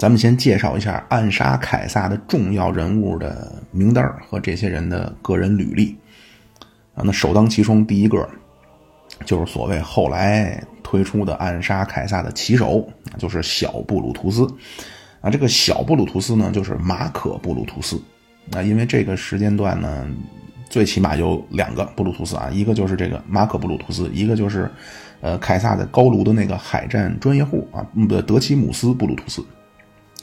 咱们先介绍一下暗杀凯撒的重要人物的名单和这些人的个人履历。啊，那首当其冲第一个就是所谓后来推出的暗杀凯撒的旗手，就是小布鲁图斯。啊，这个小布鲁图斯呢，就是马可布鲁图斯。啊，因为这个时间段呢，最起码有两个布鲁图斯啊，一个就是这个马可布鲁图斯，一个就是，呃，凯撒的高卢的那个海战专业户啊，不，德奇姆斯布鲁图斯。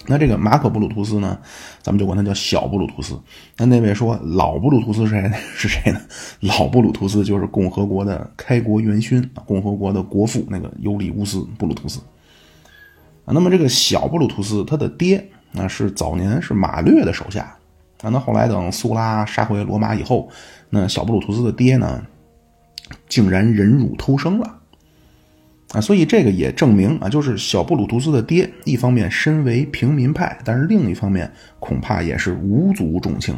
那这个马可布鲁图斯呢，咱们就管他叫小布鲁图斯。那那位说老布鲁图斯是谁？是谁呢？老布鲁图斯就是共和国的开国元勋，共和国的国父那个尤里乌斯布鲁图斯。啊，那么这个小布鲁图斯他的爹啊是早年是马略的手下啊，那后来等苏拉杀回罗马以后，那小布鲁图斯的爹呢，竟然忍辱偷生了。啊，所以这个也证明啊，就是小布鲁图斯的爹，一方面身为平民派，但是另一方面恐怕也是无足重轻。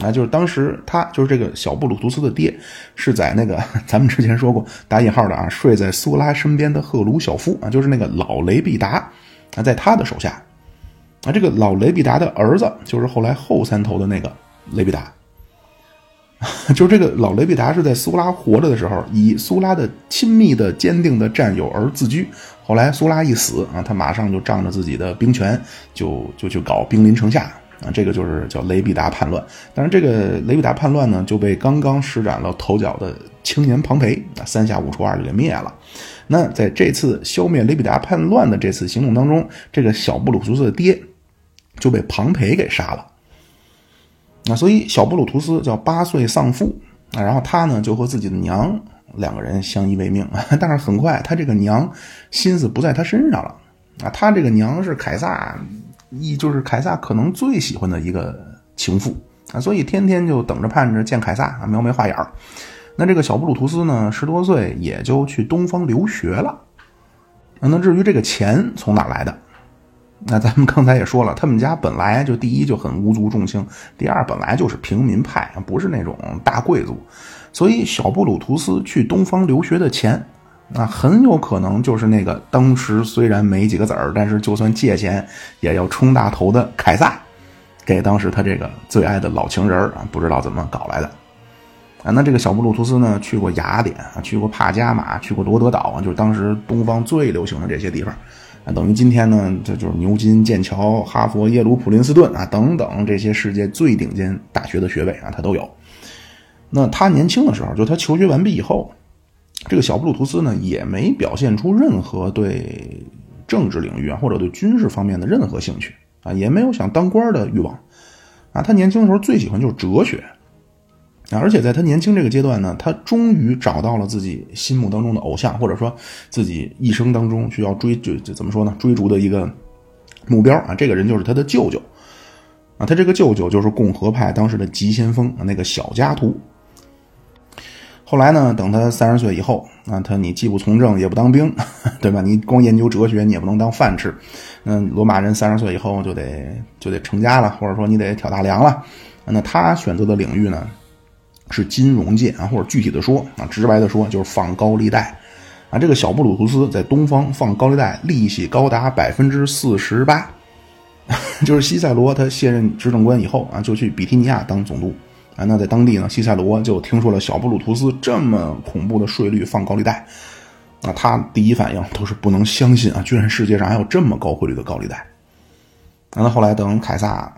啊，就是当时他就是这个小布鲁图斯的爹，是在那个咱们之前说过打引号的啊，睡在苏拉身边的赫鲁晓夫啊，就是那个老雷必达啊，在他的手下。啊，这个老雷必达的儿子，就是后来后三头的那个雷必达。就是这个老雷必达是在苏拉活着的时候，以苏拉的亲密的、坚定的战友而自居。后来苏拉一死啊，他马上就仗着自己的兵权，就就去搞兵临城下啊。这个就是叫雷必达叛乱。但是这个雷必达叛乱呢，就被刚刚施展了头角的青年庞培啊，三下五除二就给灭了。那在这次消灭雷必达叛乱的这次行动当中，这个小布鲁图斯的爹就被庞培给杀了。那所以小布鲁图斯叫八岁丧父啊，然后他呢就和自己的娘两个人相依为命，但是很快他这个娘心思不在他身上了啊，他这个娘是凯撒一就是凯撒可能最喜欢的一个情妇啊，所以天天就等着盼着见凯撒啊，描眉画眼儿。那这个小布鲁图斯呢，十多岁也就去东方留学了。那至于这个钱从哪来的？那咱们刚才也说了，他们家本来就第一就很无足重轻，第二本来就是平民派，不是那种大贵族，所以小布鲁图斯去东方留学的钱，那，很有可能就是那个当时虽然没几个子儿，但是就算借钱也要冲大头的凯撒，给当时他这个最爱的老情人啊，不知道怎么搞来的，啊，那这个小布鲁图斯呢，去过雅典啊，去过帕加马，去过罗德岛啊，就是当时东方最流行的这些地方。啊，等于今天呢，这就是牛津、剑桥、哈佛、耶鲁、普林斯顿啊等等这些世界最顶尖大学的学位啊，他都有。那他年轻的时候，就他求学完毕以后，这个小布鲁图斯呢，也没表现出任何对政治领域啊或者对军事方面的任何兴趣啊，也没有想当官的欲望啊。他年轻的时候最喜欢就是哲学。而且在他年轻这个阶段呢，他终于找到了自己心目当中的偶像，或者说自己一生当中需要追就就怎么说呢？追逐的一个目标啊，这个人就是他的舅舅啊，他这个舅舅就是共和派当时的急先锋那个小加图。后来呢，等他三十岁以后啊，他你既不从政也不当兵，对吧？你光研究哲学你也不能当饭吃。嗯，罗马人三十岁以后就得就得成家了，或者说你得挑大梁了。那他选择的领域呢？是金融界啊，或者具体的说啊，直白的说就是放高利贷，啊，这个小布鲁图斯在东方放高利贷，利息高达百分之四十八，就是西塞罗他卸任执政官以后啊，就去比提尼亚当总督。啊，那在当地呢，西塞罗就听说了小布鲁图斯这么恐怖的税率放高利贷，啊，他第一反应都是不能相信啊，居然世界上还有这么高汇率的高利贷，那后来等凯撒。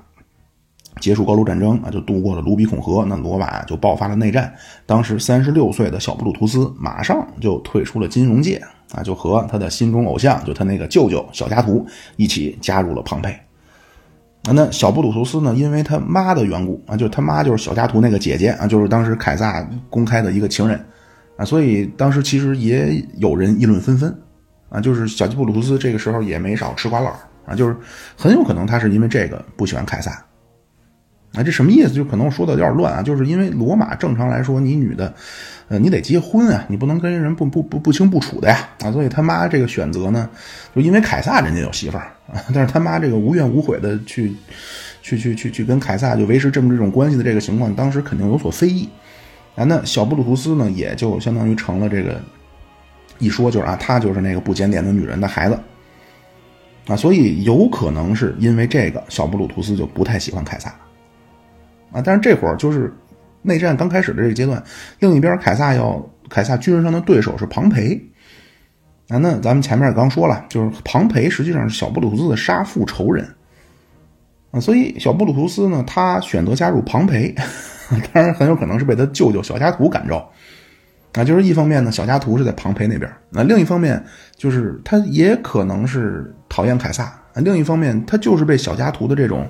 结束高卢战争啊，就渡过了卢比孔河，那罗马就爆发了内战。当时三十六岁的小布鲁图斯马上就退出了金融界啊，就和他的心中偶像，就他那个舅舅小加图一起加入了庞培。啊，那小布鲁图斯呢，因为他妈的缘故啊，就他妈就是小加图那个姐姐啊，就是当时凯撒公开的一个情人啊，所以当时其实也有人议论纷纷啊，就是小布鲁图斯这个时候也没少吃瓜烂啊，就是很有可能他是因为这个不喜欢凯撒。啊，这什么意思？就可能我说的有点乱啊，就是因为罗马正常来说，你女的，呃，你得结婚啊，你不能跟人不不不不清不楚的呀啊，所以他妈这个选择呢，就因为凯撒人家有媳妇儿啊，但是他妈这个无怨无悔的去去去去去跟凯撒就维持这么这种关系的这个情况，当时肯定有所非议啊。那小布鲁图斯呢，也就相当于成了这个一说就是啊，他就是那个不检点的女人的孩子啊，所以有可能是因为这个，小布鲁图斯就不太喜欢凯撒啊。但是这会儿就是内战刚开始的这个阶段，另一边凯撒要凯撒军事上的对手是庞培啊。那咱们前面刚说了，就是庞培实际上是小布鲁图斯的杀父仇人啊，所以小布鲁图斯呢，他选择加入庞培，当然很有可能是被他舅舅小加图感召。啊，就是一方面呢，小加图是在庞培那边；那另一方面，就是他也可能是讨厌凯撒；啊，另一方面，他就是被小加图的这种，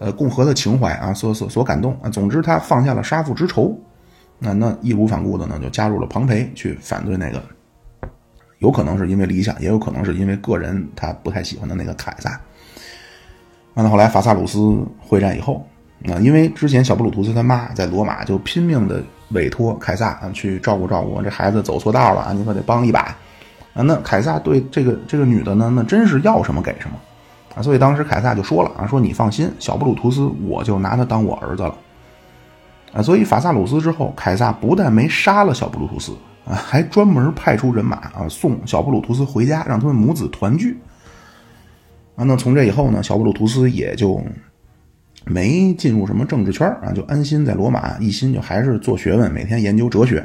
呃，共和的情怀啊所所所感动啊。总之，他放下了杀父之仇，那那义无反顾的呢，就加入了庞培，去反对那个，有可能是因为理想，也有可能是因为个人他不太喜欢的那个凯撒。那后来法萨鲁斯会战以后，啊，因为之前小布鲁图斯他妈在罗马就拼命的。委托凯撒啊去照顾照顾这孩子走错道了啊，你可得帮一把啊。那凯撒对这个这个女的呢，那真是要什么给什么啊。所以当时凯撒就说了啊，说你放心，小布鲁图斯我就拿他当我儿子了啊。所以法萨鲁斯之后，凯撒不但没杀了小布鲁图斯啊，还专门派出人马啊送小布鲁图斯回家，让他们母子团聚啊。那从这以后呢，小布鲁图斯也就。没进入什么政治圈啊，就安心在罗马，一心就还是做学问，每天研究哲学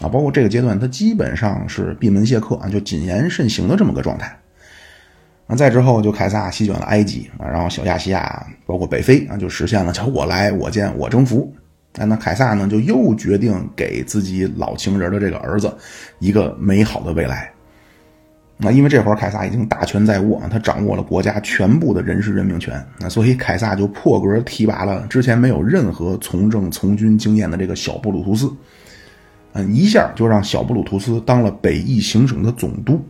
啊。包括这个阶段，他基本上是闭门谢客啊，就谨言慎行的这么个状态。那，再之后就凯撒席卷了埃及啊，然后小亚细亚，包括北非啊，就实现了叫我来我见我征服。啊，那凯撒呢，就又决定给自己老情人的这个儿子一个美好的未来。那因为这会儿凯撒已经大权在握，他掌握了国家全部的人事任命权，那所以凯撒就破格提拔了之前没有任何从政从军经验的这个小布鲁图斯，嗯，一下就让小布鲁图斯当了北翼行省的总督，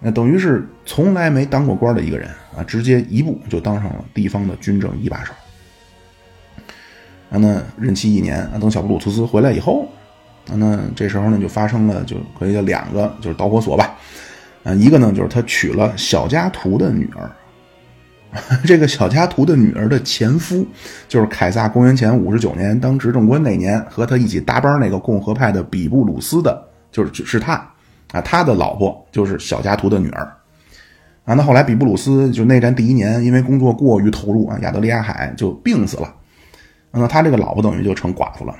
那等于是从来没当过官的一个人啊，直接一步就当上了地方的军政一把手。啊，那任期一年啊，等小布鲁图斯回来以后，啊那这时候呢就发生了，就可以叫两个就是导火索吧。啊，一个呢，就是他娶了小加图的女儿。这个小加图的女儿的前夫，就是凯撒公元前五十九年当执政官那年和他一起搭班那个共和派的比布鲁斯的，就是是他啊，他的老婆就是小加图的女儿。啊，那后来比布鲁斯就内战第一年，因为工作过于投入啊，亚得里亚海就病死了。那他这个老婆等于就成寡妇了。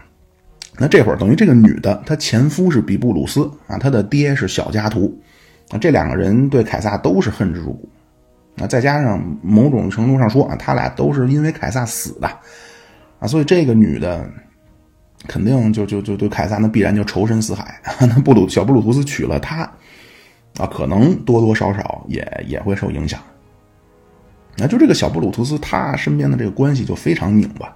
那这会儿等于这个女的，她前夫是比布鲁斯啊，她的爹是小加图。啊，这两个人对凯撒都是恨之入骨，啊，再加上某种程度上说啊，他俩都是因为凯撒死的，啊，所以这个女的肯定就就就对凯撒那必然就仇深似海。那布鲁小布鲁图斯娶了她，啊，可能多多少少也也会受影响。那就这个小布鲁图斯他身边的这个关系就非常拧巴，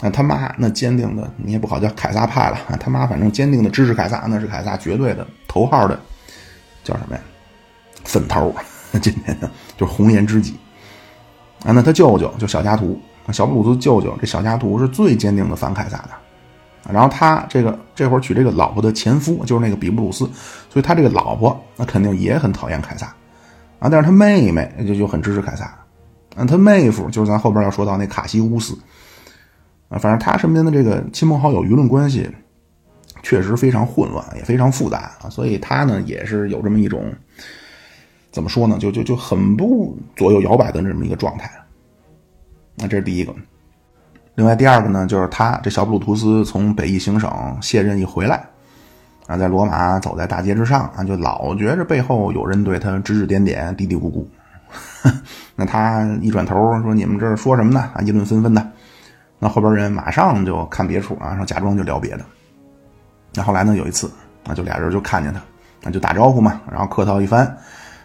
啊，他妈那坚定的你也不好叫凯撒派了，他妈反正坚定的支持凯撒，那是凯撒绝对的头号的。叫什么呀？粉头，今天就是红颜知己啊。那他舅舅就小加图，小布鲁斯舅舅这小加图是最坚定的反凯撒的。然后他这个这会儿娶这个老婆的前夫就是那个比布鲁斯，所以他这个老婆那肯定也很讨厌凯撒啊。但是他妹妹就就很支持凯撒啊。他妹夫就是咱后边要说到那卡西乌斯啊。反正他身边的这个亲朋好友舆论关系。确实非常混乱，也非常复杂啊，所以他呢也是有这么一种，怎么说呢，就就就很不左右摇摆的这么一个状态。那这是第一个。另外第二个呢，就是他这小布鲁图斯从北翼行省卸任一回来，啊，在罗马走在大街之上啊，就老觉着背后有人对他指指点点、嘀嘀咕咕。那他一转头说：“你们这说什么呢？”啊，议论纷纷的。那后边人马上就看别处啊，然后假装就聊别的。那后来呢？有一次啊，就俩人就看见他，那就打招呼嘛，然后客套一番，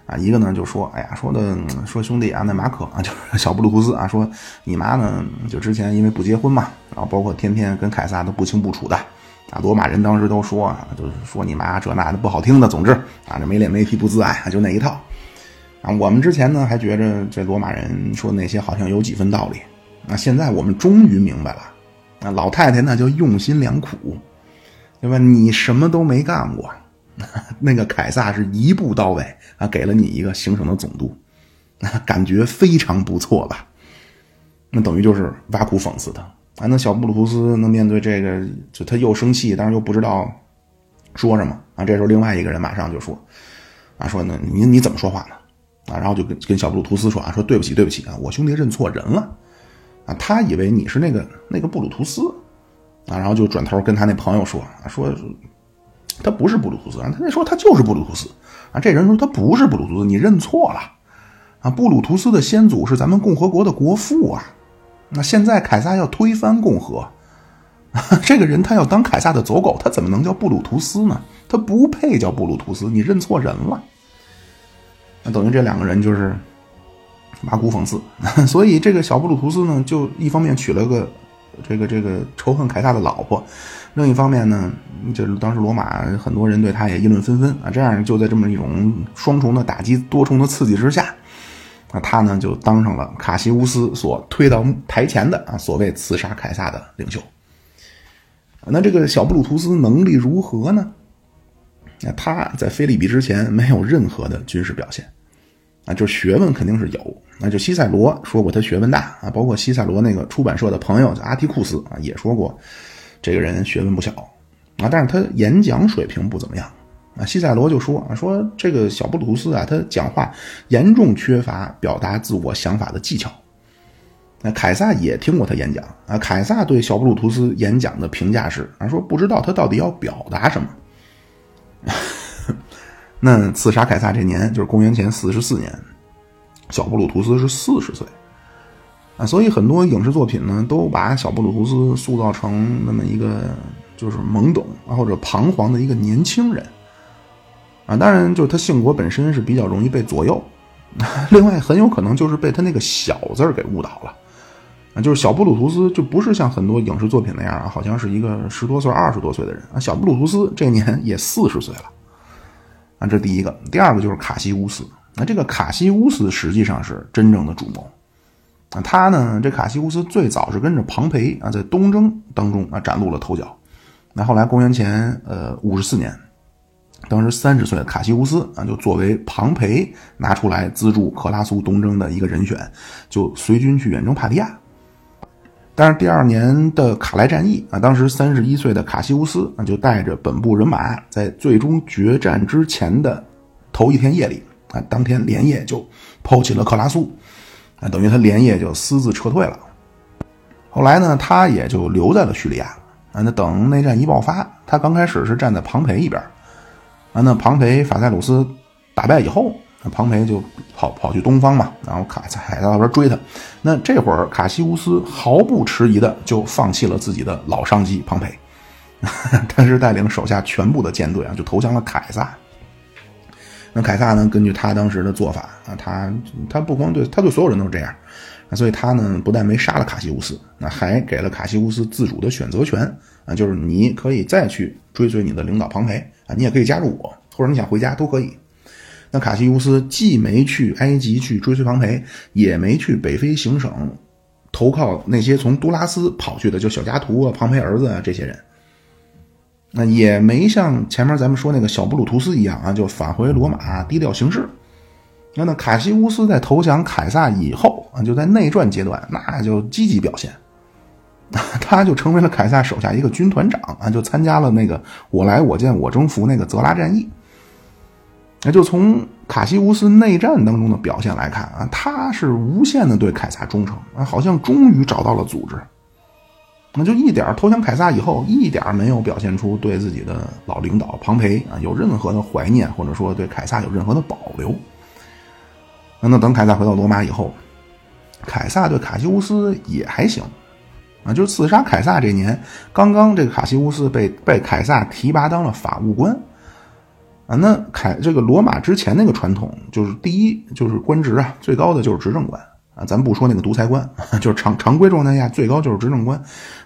啊，一个呢就说：“哎呀，说的说兄弟啊，那马可啊，就是小布鲁图斯啊，说你妈呢，就之前因为不结婚嘛，然后包括天天跟凯撒都不清不楚的，啊，罗马人当时都说啊，就是说你妈这那的不好听的，总之啊，这没脸没皮不自爱，就那一套。啊，我们之前呢还觉着这罗马人说那些好像有几分道理，那现在我们终于明白了，啊，老太太那叫用心良苦。”对吧？你什么都没干过，那个凯撒是一步到位啊，给了你一个行省的总督，感觉非常不错吧？那等于就是挖苦讽刺他啊。那小布鲁图斯能面对这个，就他又生气，但是又不知道说什么啊。这时候另外一个人马上就说：“啊，说呢，你你怎么说话呢？啊，然后就跟跟小布鲁图斯说啊，说对不起对不起啊，我兄弟认错人了啊，他以为你是那个那个布鲁图斯啊，然后就转头跟他那朋友说啊，说他不是布鲁图斯啊，他那说他就是布鲁图斯啊，这人说他不是布鲁图斯，你认错了啊，布鲁图斯的先祖是咱们共和国的国父啊，那现在凯撒要推翻共和。这个人他要当凯撒的走狗，他怎么能叫布鲁图斯呢？他不配叫布鲁图斯，你认错人了。那等于这两个人就是马骨讽刺，所以这个小布鲁图斯呢，就一方面娶了个这个这个仇恨凯撒的老婆，另一方面呢，就是当时罗马很多人对他也议论纷纷啊。这样就在这么一种双重的打击、多重的刺激之下，啊，他呢就当上了卡西乌斯所推到台前的啊所谓刺杀凯撒的领袖。那这个小布鲁图斯能力如何呢？那他在菲利比之前没有任何的军事表现，啊，就是学问肯定是有。那就西塞罗说过他学问大啊，包括西塞罗那个出版社的朋友叫阿提库斯啊也说过，这个人学问不小啊，但是他演讲水平不怎么样啊。西塞罗就说啊，说这个小布鲁图斯啊，他讲话严重缺乏表达自我想法的技巧。那凯撒也听过他演讲啊。凯撒对小布鲁图斯演讲的评价是啊，说不知道他到底要表达什么。那刺杀凯撒这年就是公元前四十四年，小布鲁图斯是四十岁啊。所以很多影视作品呢，都把小布鲁图斯塑造成那么一个就是懵懂啊或者彷徨的一个年轻人啊。当然，就是他性格本身是比较容易被左右，另外很有可能就是被他那个“小”字儿给误导了。啊就是小布鲁图斯就不是像很多影视作品那样啊，好像是一个十多岁、二十多岁的人啊。小布鲁图斯这年 也四十岁了啊。这第一个，第二个就是卡西乌斯。那这个卡西乌斯实际上是真正的主谋啊。他呢，这卡西乌斯最早是跟着庞培啊，在东征当中啊崭露了头角。那后来公元前呃五十四年，当时三十岁的卡西乌斯啊，就作为庞培拿出来资助克拉苏东征的一个人选，就随军去远征帕提亚。但是第二年的卡莱战役啊，当时三十一岁的卡西乌斯啊，就带着本部人马，在最终决战之前的头一天夜里啊，当天连夜就抛弃了克拉苏，啊，等于他连夜就私自撤退了。后来呢，他也就留在了叙利亚啊。那等内战一爆发，他刚开始是站在庞培一边啊。那庞培法塞鲁斯打败以后。那庞培就跑跑去东方嘛，然后卡在海那边追他。那这会儿卡西乌斯毫不迟疑的就放弃了自己的老上级庞培，他是带领手下全部的舰队啊，就投降了凯撒。那凯撒呢，根据他当时的做法啊，他他不光对他对所有人都是这样，所以他呢不但没杀了卡西乌斯，那还给了卡西乌斯自主的选择权啊，就是你可以再去追随你的领导庞培啊，你也可以加入我，或者你想回家都可以。那卡西乌斯既没去埃及去追随庞培，也没去北非行省投靠那些从都拉斯跑去的，就小加图啊、庞培儿子啊这些人。那也没像前面咱们说那个小布鲁图斯一样啊，就返回罗马低调行事。那那卡西乌斯在投降凯撒以后啊，就在内战阶段，那就积极表现，他就成为了凯撒手下一个军团长啊，就参加了那个我来我见我征服那个泽拉战役。那就从卡西乌斯内战当中的表现来看啊，他是无限的对凯撒忠诚啊，好像终于找到了组织。那就一点投降凯撒以后，一点没有表现出对自己的老领导庞培啊有任何的怀念，或者说对凯撒有任何的保留。那那等凯撒回到罗马以后，凯撒对卡西乌斯也还行啊，就是刺杀凯撒这年，刚刚这个卡西乌斯被被凯撒提拔当了法务官。啊，那凯这个罗马之前那个传统就是第一就是官职啊，最高的就是执政官啊，咱不说那个独裁官，就是常常规状态下最高就是执政官，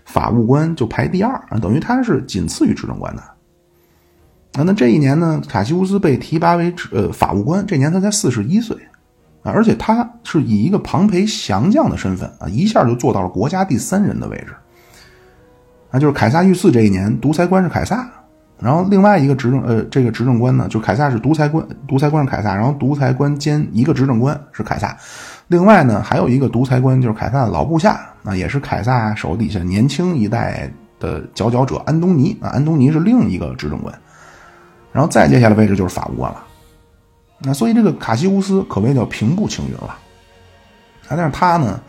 法务官就排第二啊，等于他是仅次于执政官的。啊，那这一年呢，卡西乌斯被提拔为呃法务官，这年他才四十一岁啊，而且他是以一个庞培降将的身份啊，一下就做到了国家第三人的位置。啊，就是凯撒遇刺这一年，独裁官是凯撒。然后另外一个执政呃，这个执政官呢，就凯撒是独裁官，独裁官是凯撒，然后独裁官兼一个执政官是凯撒，另外呢还有一个独裁官就是凯撒的老部下啊，也是凯撒手底下年轻一代的佼佼者安东尼啊，安东尼是另一个执政官，然后再接下来位置就是法务官了，那所以这个卡西乌斯可谓叫平步青云了。啊，但是他呢，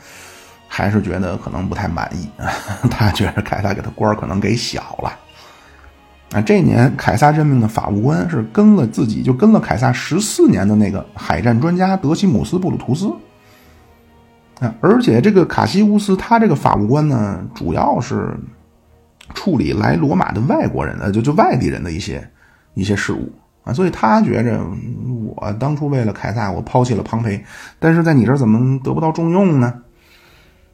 还是觉得可能不太满意啊，他觉得凯撒给他官可能给小了。啊，这一年凯撒任命的法务官是跟了自己就跟了凯撒十四年的那个海战专家德西姆斯布鲁图斯。啊，而且这个卡西乌斯他这个法务官呢，主要是处理来罗马的外国人呃，就就外地人的一些一些事务啊，所以他觉着我当初为了凯撒，我抛弃了庞培，但是在你这儿怎么得不到重用呢？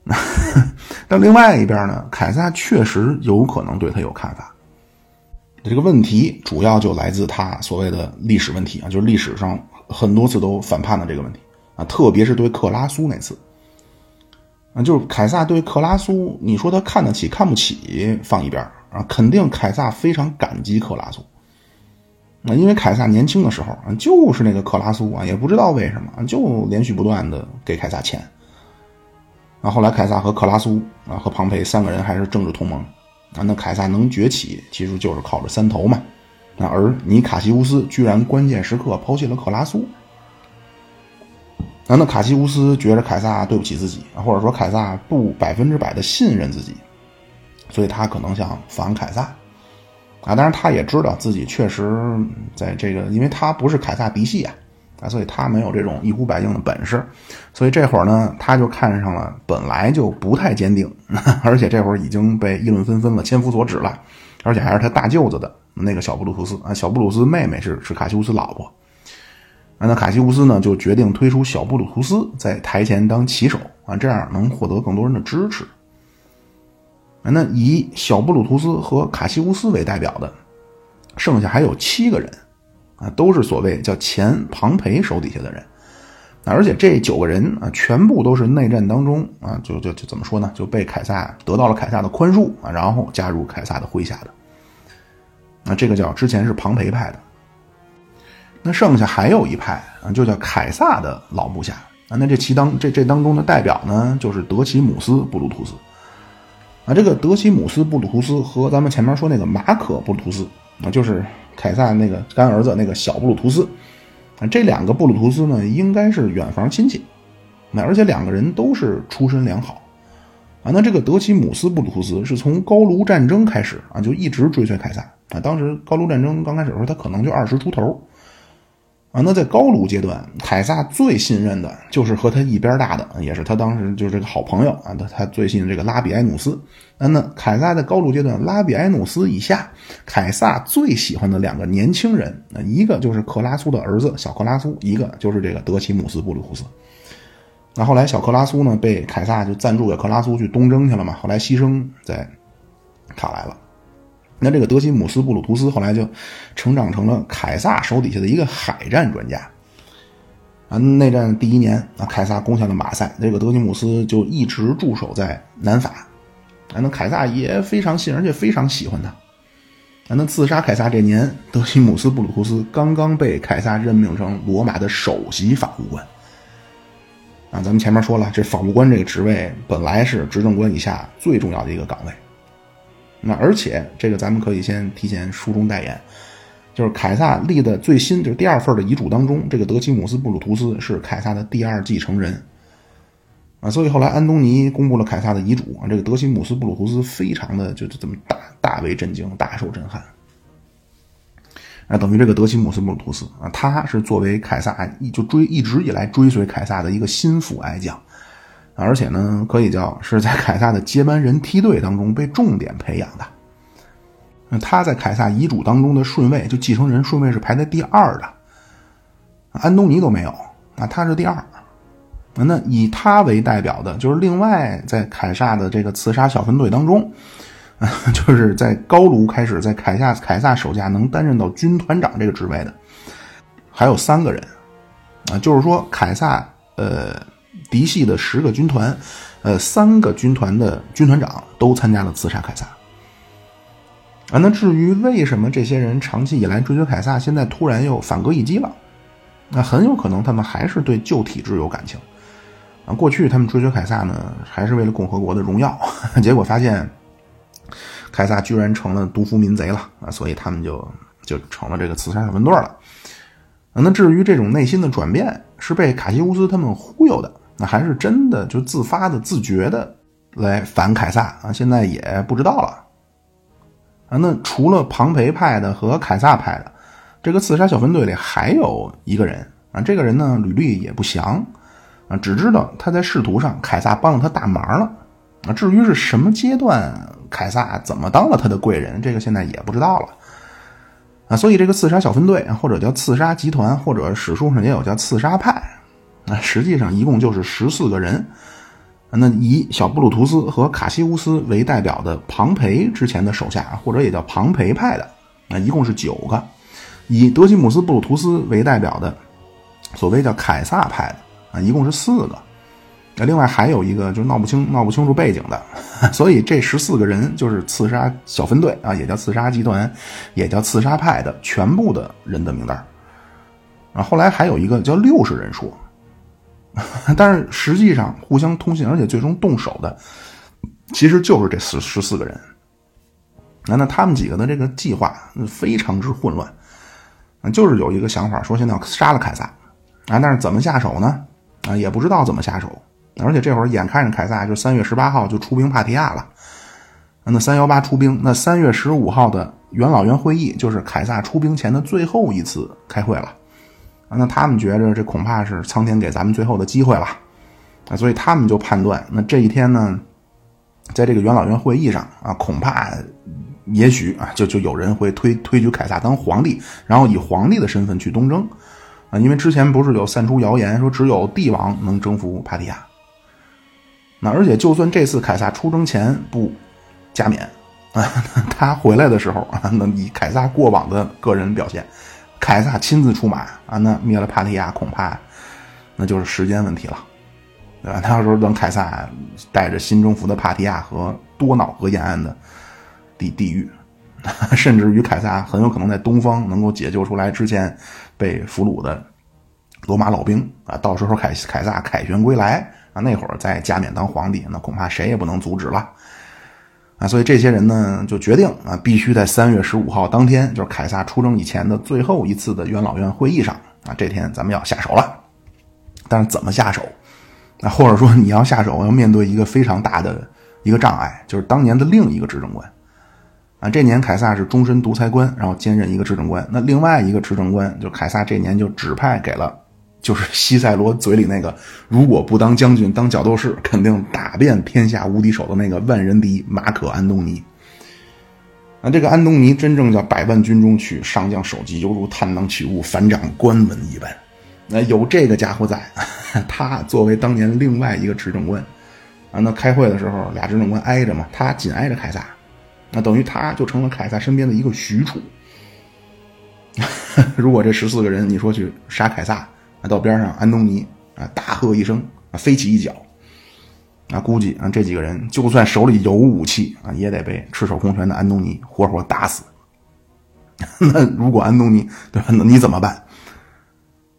但另外一边呢，凯撒确实有可能对他有看法。这个问题主要就来自他所谓的历史问题啊，就是历史上很多次都反叛的这个问题啊，特别是对克拉苏那次啊，就是凯撒对克拉苏，你说他看得起看不起放一边啊，肯定凯撒非常感激克拉苏啊，因为凯撒年轻的时候啊，就是那个克拉苏啊，也不知道为什么就连续不断的给凯撒钱啊，后来凯撒和克拉苏啊和庞培三个人还是政治同盟。啊，那凯撒能崛起，其实就是靠着三头嘛。那而你卡西乌斯居然关键时刻抛弃了克拉苏，啊，那卡西乌斯觉得凯撒对不起自己，或者说凯撒不百分之百的信任自己，所以他可能想反凯撒。啊，当然他也知道自己确实在这个，因为他不是凯撒嫡系啊。啊，所以他没有这种一呼百应的本事，所以这会儿呢，他就看上了本来就不太坚定，而且这会儿已经被议论纷纷了，千夫所指了，而且还是他大舅子的那个小布鲁图斯啊，小布鲁斯妹妹是是卡西乌斯老婆，那卡西乌斯呢就决定推出小布鲁图斯在台前当旗手啊，这样能获得更多人的支持。那以小布鲁图斯和卡西乌斯为代表的，剩下还有七个人。啊，都是所谓叫前庞培手底下的人，而且这九个人啊，全部都是内战当中啊，就就就怎么说呢，就被凯撒得到了凯撒的宽恕啊，然后加入凯撒的麾下的。那这个叫之前是庞培派的，那剩下还有一派啊，就叫凯撒的老部下啊。那这其当这这当中的代表呢，就是德奇姆斯布鲁图斯啊。这个德奇姆斯布鲁图斯和咱们前面说那个马可布鲁图斯啊，就是。凯撒那个干儿子那个小布鲁图斯，啊，这两个布鲁图斯呢，应该是远房亲戚，那而且两个人都是出身良好，啊，那这个德奇姆斯布鲁图斯是从高卢战争开始啊，就一直追随凯撒啊，当时高卢战争刚开始的时候，他可能就二十出头。啊，那在高卢阶段，凯撒最信任的就是和他一边大的，也是他当时就是这个好朋友啊，他他最信这个拉比埃努斯。那那凯撒在高卢阶段，拉比埃努斯以下，凯撒最喜欢的两个年轻人，那一个就是克拉苏的儿子小克拉苏，一个就是这个德奇姆斯布鲁图斯。那后来小克拉苏呢，被凯撒就赞助给克拉苏去东征去了嘛，后来牺牲在卡来了。那这个德西姆斯布鲁图斯后来就成长成了凯撒手底下的一个海战专家啊。内战第一年啊，凯撒攻下了马赛，这个德西姆斯就一直驻守在南法啊。那凯撒也非常信，而且非常喜欢他啊。那刺杀凯撒这年，德西姆斯布鲁图斯刚刚被凯撒任命成罗马的首席法务官啊。咱们前面说了，这法务官这个职位本来是执政官以下最重要的一个岗位。那而且这个咱们可以先提前书中代言，就是凯撒立的最新就是第二份的遗嘱当中，这个德奇姆斯布鲁图斯是凯撒的第二继承人啊，所以后来安东尼公布了凯撒的遗嘱，这个德西姆斯布鲁图斯非常的就就这么大大为震惊，大受震撼啊，等于这个德西姆斯布鲁图斯啊，他是作为凯撒一就追一直以来追随凯撒的一个心腹爱将。而且呢，可以叫是在凯撒的接班人梯队当中被重点培养的。他在凯撒遗嘱当中的顺位，就继承人顺位是排在第二的，安东尼都没有，啊，他是第二。那以他为代表的，就是另外在凯撒的这个刺杀小分队当中，就是在高卢开始在凯撒凯撒手下能担任到军团长这个职位的，还有三个人，啊，就是说凯撒，呃。嫡系的十个军团，呃，三个军团的军团长都参加了刺杀凯撒。啊，那至于为什么这些人长期以来追随凯撒，现在突然又反戈一击了？那很有可能他们还是对旧体制有感情。啊，过去他们追随凯撒呢，还是为了共和国的荣耀，结果发现凯撒居然成了独夫民贼了啊，所以他们就就成了这个刺杀小分队了。那至于这种内心的转变是被卡西乌斯他们忽悠的，那还是真的就自发的、自觉的来反凯撒啊？现在也不知道了。啊，那除了庞培派的和凯撒派的，这个刺杀小分队里还有一个人啊，这个人呢履历也不详啊，只知道他在仕途上凯撒帮了他大忙了啊。至于是什么阶段，凯撒怎么当了他的贵人，这个现在也不知道了。啊，所以这个刺杀小分队，或者叫刺杀集团，或者史书上也有叫刺杀派，啊，实际上一共就是十四个人。那以小布鲁图斯和卡西乌斯为代表的庞培之前的手下，或者也叫庞培派的，啊，一共是九个；以德西姆斯布鲁图斯为代表的，所谓叫凯撒派的，啊，一共是四个。那另外还有一个就闹不清、闹不清楚背景的，所以这十四个人就是刺杀小分队啊，也叫刺杀集团，也叫刺杀派的全部的人的名单啊。后来还有一个叫六十人说，但是实际上互相通信，而且最终动手的其实就是这十十四个人。那那他们几个的这个计划非常之混乱啊，就是有一个想法说现在要杀了凯撒啊，但是怎么下手呢？啊，也不知道怎么下手。而且这会儿眼看着凯撒就三月十八号就出兵帕提亚了，那三幺八出兵，那三月十五号的元老院会议就是凯撒出兵前的最后一次开会了，那他们觉着这恐怕是苍天给咱们最后的机会了，啊，所以他们就判断，那这一天呢，在这个元老院会议上啊，恐怕也许啊，就就有人会推推举凯撒当皇帝，然后以皇帝的身份去东征，啊，因为之前不是有散出谣言说只有帝王能征服帕提亚。那而且，就算这次凯撒出征前不加冕啊，他回来的时候啊，那以凯撒过往的个人表现，凯撒亲自出马啊，那灭了帕提亚，恐怕那就是时间问题了，对吧？他要说等凯撒带着新征服的帕提亚和多瑙河沿岸的地地域，甚至于凯撒很有可能在东方能够解救出来之前被俘虏的罗马老兵啊，到时候凯凯撒凯旋归来啊。那会儿再加冕当皇帝，那恐怕谁也不能阻止了，啊！所以这些人呢，就决定啊，必须在三月十五号当天，就是凯撒出征以前的最后一次的元老院会议上啊，这天咱们要下手了。但是怎么下手？啊，或者说你要下手，要面对一个非常大的一个障碍，就是当年的另一个执政官啊。这年凯撒是终身独裁官，然后兼任一个执政官。那另外一个执政官，就凯撒这年就指派给了。就是 西塞罗嘴里那个，如果不当将军当角斗士，肯定打遍天下无敌手的那个万人敌马可安东尼。啊，这个安东尼真正叫百万军中取，上将首级犹如探囊取物，反掌观文一般。那有这个家伙在，他作为当年另外一个执政官，啊，那开会的时候俩执政官挨着嘛，他紧挨着凯撒，那等于他就成了凯撒身边的一个许褚。如果这十四个人你说去杀凯撒？啊，到边上，安东尼啊，大喝一声啊，飞起一脚，啊，估计啊，这几个人就算手里有武器啊，也得被赤手空拳的安东尼活活打死。那如果安东尼对吧？那你怎么办？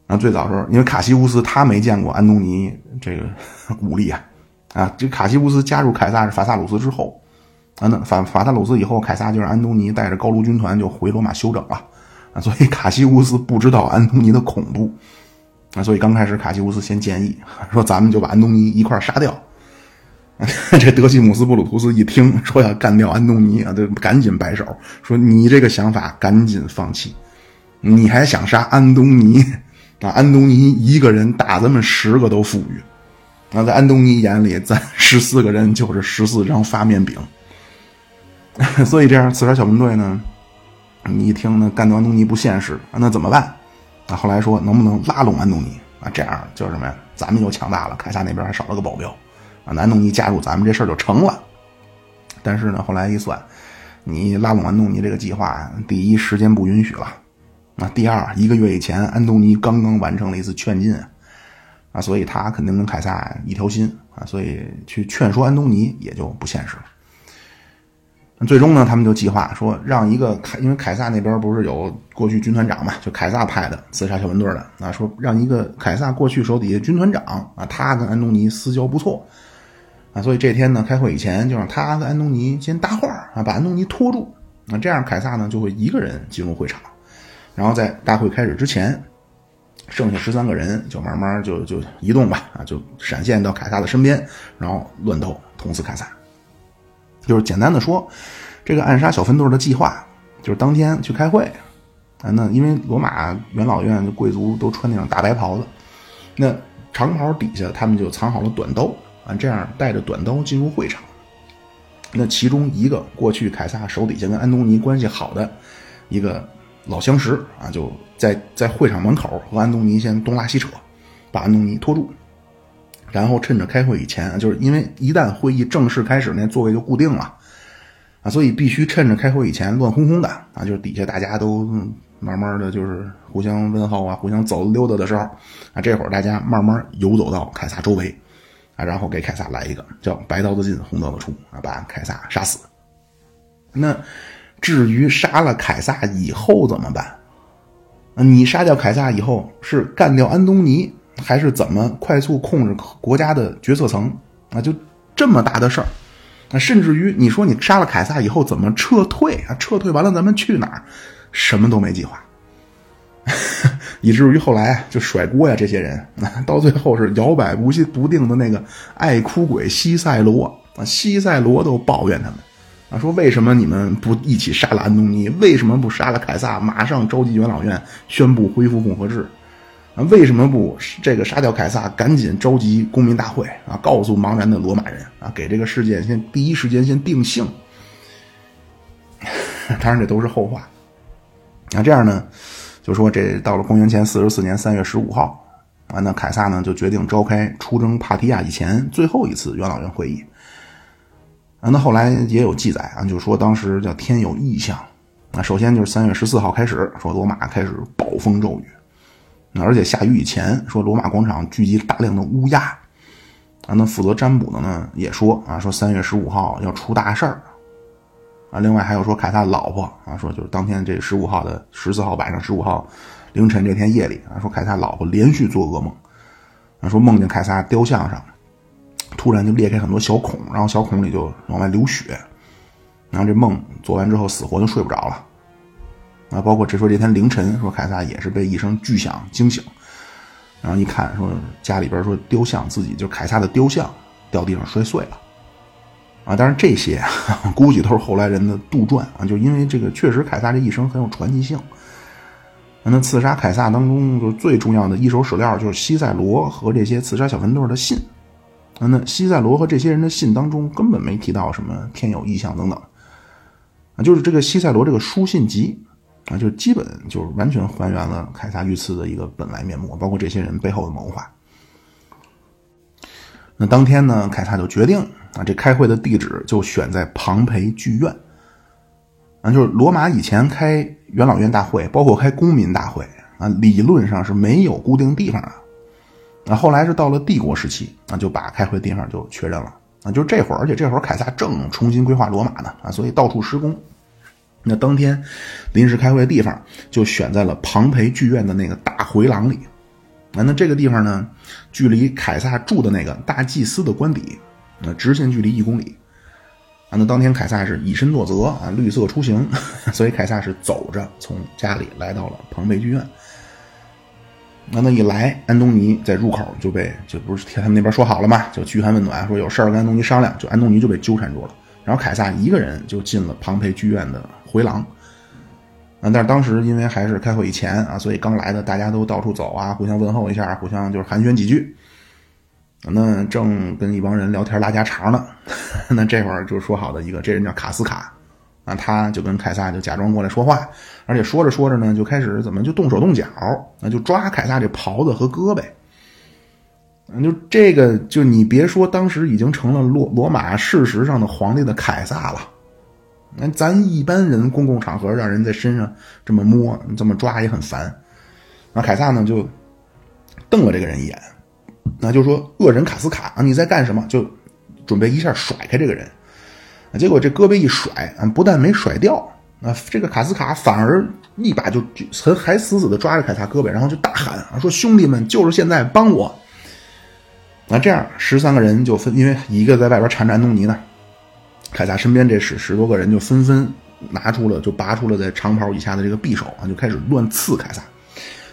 啊，最早时候，因为卡西乌斯他没见过安东尼这个 武力啊，啊，这卡西乌斯加入凯撒是法萨鲁斯之后，啊，那法法萨鲁斯以后，凯撒就让安东尼带着高卢军团就回罗马休整了，啊，所以卡西乌斯不知道安东尼的恐怖。啊，所以刚开始卡西乌斯先建议 说：“咱们就把安东尼一块杀掉。”这德西姆斯布鲁图斯一听说要干掉安东尼啊，就赶紧摆手说：“你这个想法赶紧放弃，你还想杀安东尼？啊，安东尼一个人打咱们十个都富裕。啊，在安东尼眼里，咱十四个人就是十四张发面饼。所以这样刺杀小分队呢，你一听呢，干掉安东尼不现实，那怎么办？”那后来说能不能拉拢安东尼啊？这样就是什么呀？咱们又强大了，凯撒那边还少了个保镖啊。安东尼加入咱们这事儿就成了。但是呢，后来一算，你拉拢安东尼这个计划，第一时间不允许了啊。第二，一个月以前安东尼刚刚完成了一次劝进啊，所以他肯定跟凯撒一条心啊，所以去劝说安东尼也就不现实了。最终呢，他们就计划说，让一个凯，因为凯撒那边不是有过去军团长嘛，就凯撒派的刺杀小分队的啊，说让一个凯撒过去手底下军团长啊，他跟安东尼私交不错。啊，所以这天呢，开会以前就让他跟安东尼先搭话啊，把安东尼拖住。啊，这样凯撒呢就会一个人进入会场，然后在大会开始之前剩下十三个人就慢慢就就移动吧，啊，就闪现到凯撒的身边，然后乱斗捅死凯撒。就是简单的说，这个暗杀小分队的计划就是当天去开会，啊，那因为罗马元老院的贵族都穿那种大白袍子，那长袍底下他们就藏好了短刀，啊，这样带着短刀进入会场。那其中一个过去凯撒手底下跟安东尼关系好的一个老相识啊，就在在会场门口和安东尼先东拉西扯，把安东尼拖住。然后趁着开会以前，就是因为一旦会议正式开始，那座位就固定了，啊，所以必须趁着开会以前乱哄哄的啊，就是底下大家都慢慢的就是互相问候啊，互相走溜达的时候，啊，这会儿大家慢慢游走到凯撒周围，啊，然后给凯撒来一个叫白刀子进红刀子出啊，把凯撒杀死。那至于杀了凯撒以后怎么办？你杀掉凯撒以后是干掉安东尼？还是怎么快速控制国家的决策层啊？就这么大的事儿，那甚至于你说你杀了凯撒以后怎么撤退啊？撤退完了咱们去哪儿？什么都没计划，以至于后来就甩锅呀，这些人 到最后是摇摆不不定的那个爱哭鬼西塞罗啊，西塞罗都抱怨他们啊，说为什么你们不一起杀了安东尼？为什么不杀了凯撒？马上召集元老院，宣布恢复共和制。为什么不这个杀掉凯撒，赶紧召集公民大会啊，告诉茫然的罗马人啊，给这个事件先第一时间先定性。当然这都是后话。那这样呢，就说这到了公元前四十四年三月十五号啊，那凯撒呢就决定召开出征帕提亚以前最后一次元老院会议。啊，那后来也有记载啊，就说当时叫天有异象。那首先就是三月十四号开始，说罗马开始暴风骤雨。而且下雨以前，说罗马广场聚集大量的乌鸦，啊，那负责占卜的呢也说啊，说三月十五号要出大事儿，啊，另外还有说凯撒老婆啊，说就是当天这十五号的十四号晚上十五号凌晨这天夜里啊，说凯撒老婆连续做噩梦，啊，说梦见凯撒雕像上突然就裂开很多小孔，然后小孔里就往外流血，然后这梦做完之后死活就睡不着了。啊，包括这说这天凌晨，说凯撒也是被一声巨响惊醒，然后一看，说家里边说雕像自己就凯撒的雕像掉地上摔碎了，啊，当然这些啊估计都是后来人的杜撰啊，就因为这个确实凯撒这一生很有传奇性。那刺杀凯撒当中，就最重要的一手史料就是西塞罗和这些刺杀小分队的信。啊，那西塞罗和这些人的信当中根本没提到什么天有异象等等，啊，就是这个西塞罗这个书信集。啊，就基本就是完全还原了凯撒遇刺的一个本来面目，包括这些人背后的谋划。那当天呢，凯撒就决定啊，这开会的地址就选在庞培剧院。啊，就是罗马以前开元老院大会，包括开公民大会啊，理论上是没有固定地方的。那后来是到了帝国时期啊，就把开会地方就确认了啊，就是这会儿，而且这会儿凯撒正重新规划罗马呢啊，所以到处施工。那当天临时开会的地方就选在了庞培剧院的那个大回廊里。啊，那这个地方呢，距离凯撒住的那个大祭司的官邸，那直线距离一公里。啊，那当天凯撒是以身作则啊，绿色出行，所以凯撒是走着从家里来到了庞培剧院。那那一来，安东尼在入口就被就不是他们那边说好了嘛，就嘘寒问暖，说有事儿跟安东尼商量，就安东尼就被纠缠住了。然后凯撒一个人就进了庞培剧院的回廊，啊，但是当时因为还是开会以前啊，所以刚来的大家都到处走啊，互相问候一下，互相就是寒暄几句。那正跟一帮人聊天拉家常呢，那这会儿就说好的一个，这人叫卡斯卡，啊，他就跟凯撒就假装过来说话，而且说着说着呢，就开始怎么就动手动脚，那就抓凯撒这袍子和胳膊。就这个，就你别说，当时已经成了罗罗马事实上的皇帝的凯撒了。那咱一般人公共场合让人在身上这么摸、这么抓也很烦。那凯撒呢，就瞪了这个人一眼，那就说：“恶人卡斯卡，你在干什么？”就准备一下甩开这个人。结果这胳膊一甩，不但没甩掉，啊，这个卡斯卡反而一把就还还死死的抓着凯撒胳膊，然后就大喊：“，说兄弟们，就是现在，帮我！”那这样十三个人就分，因为一个在外边缠着安东尼呢，凯撒身边这十十多个人就纷纷拿出了，就拔出了在长袍以下的这个匕首啊，就开始乱刺凯撒。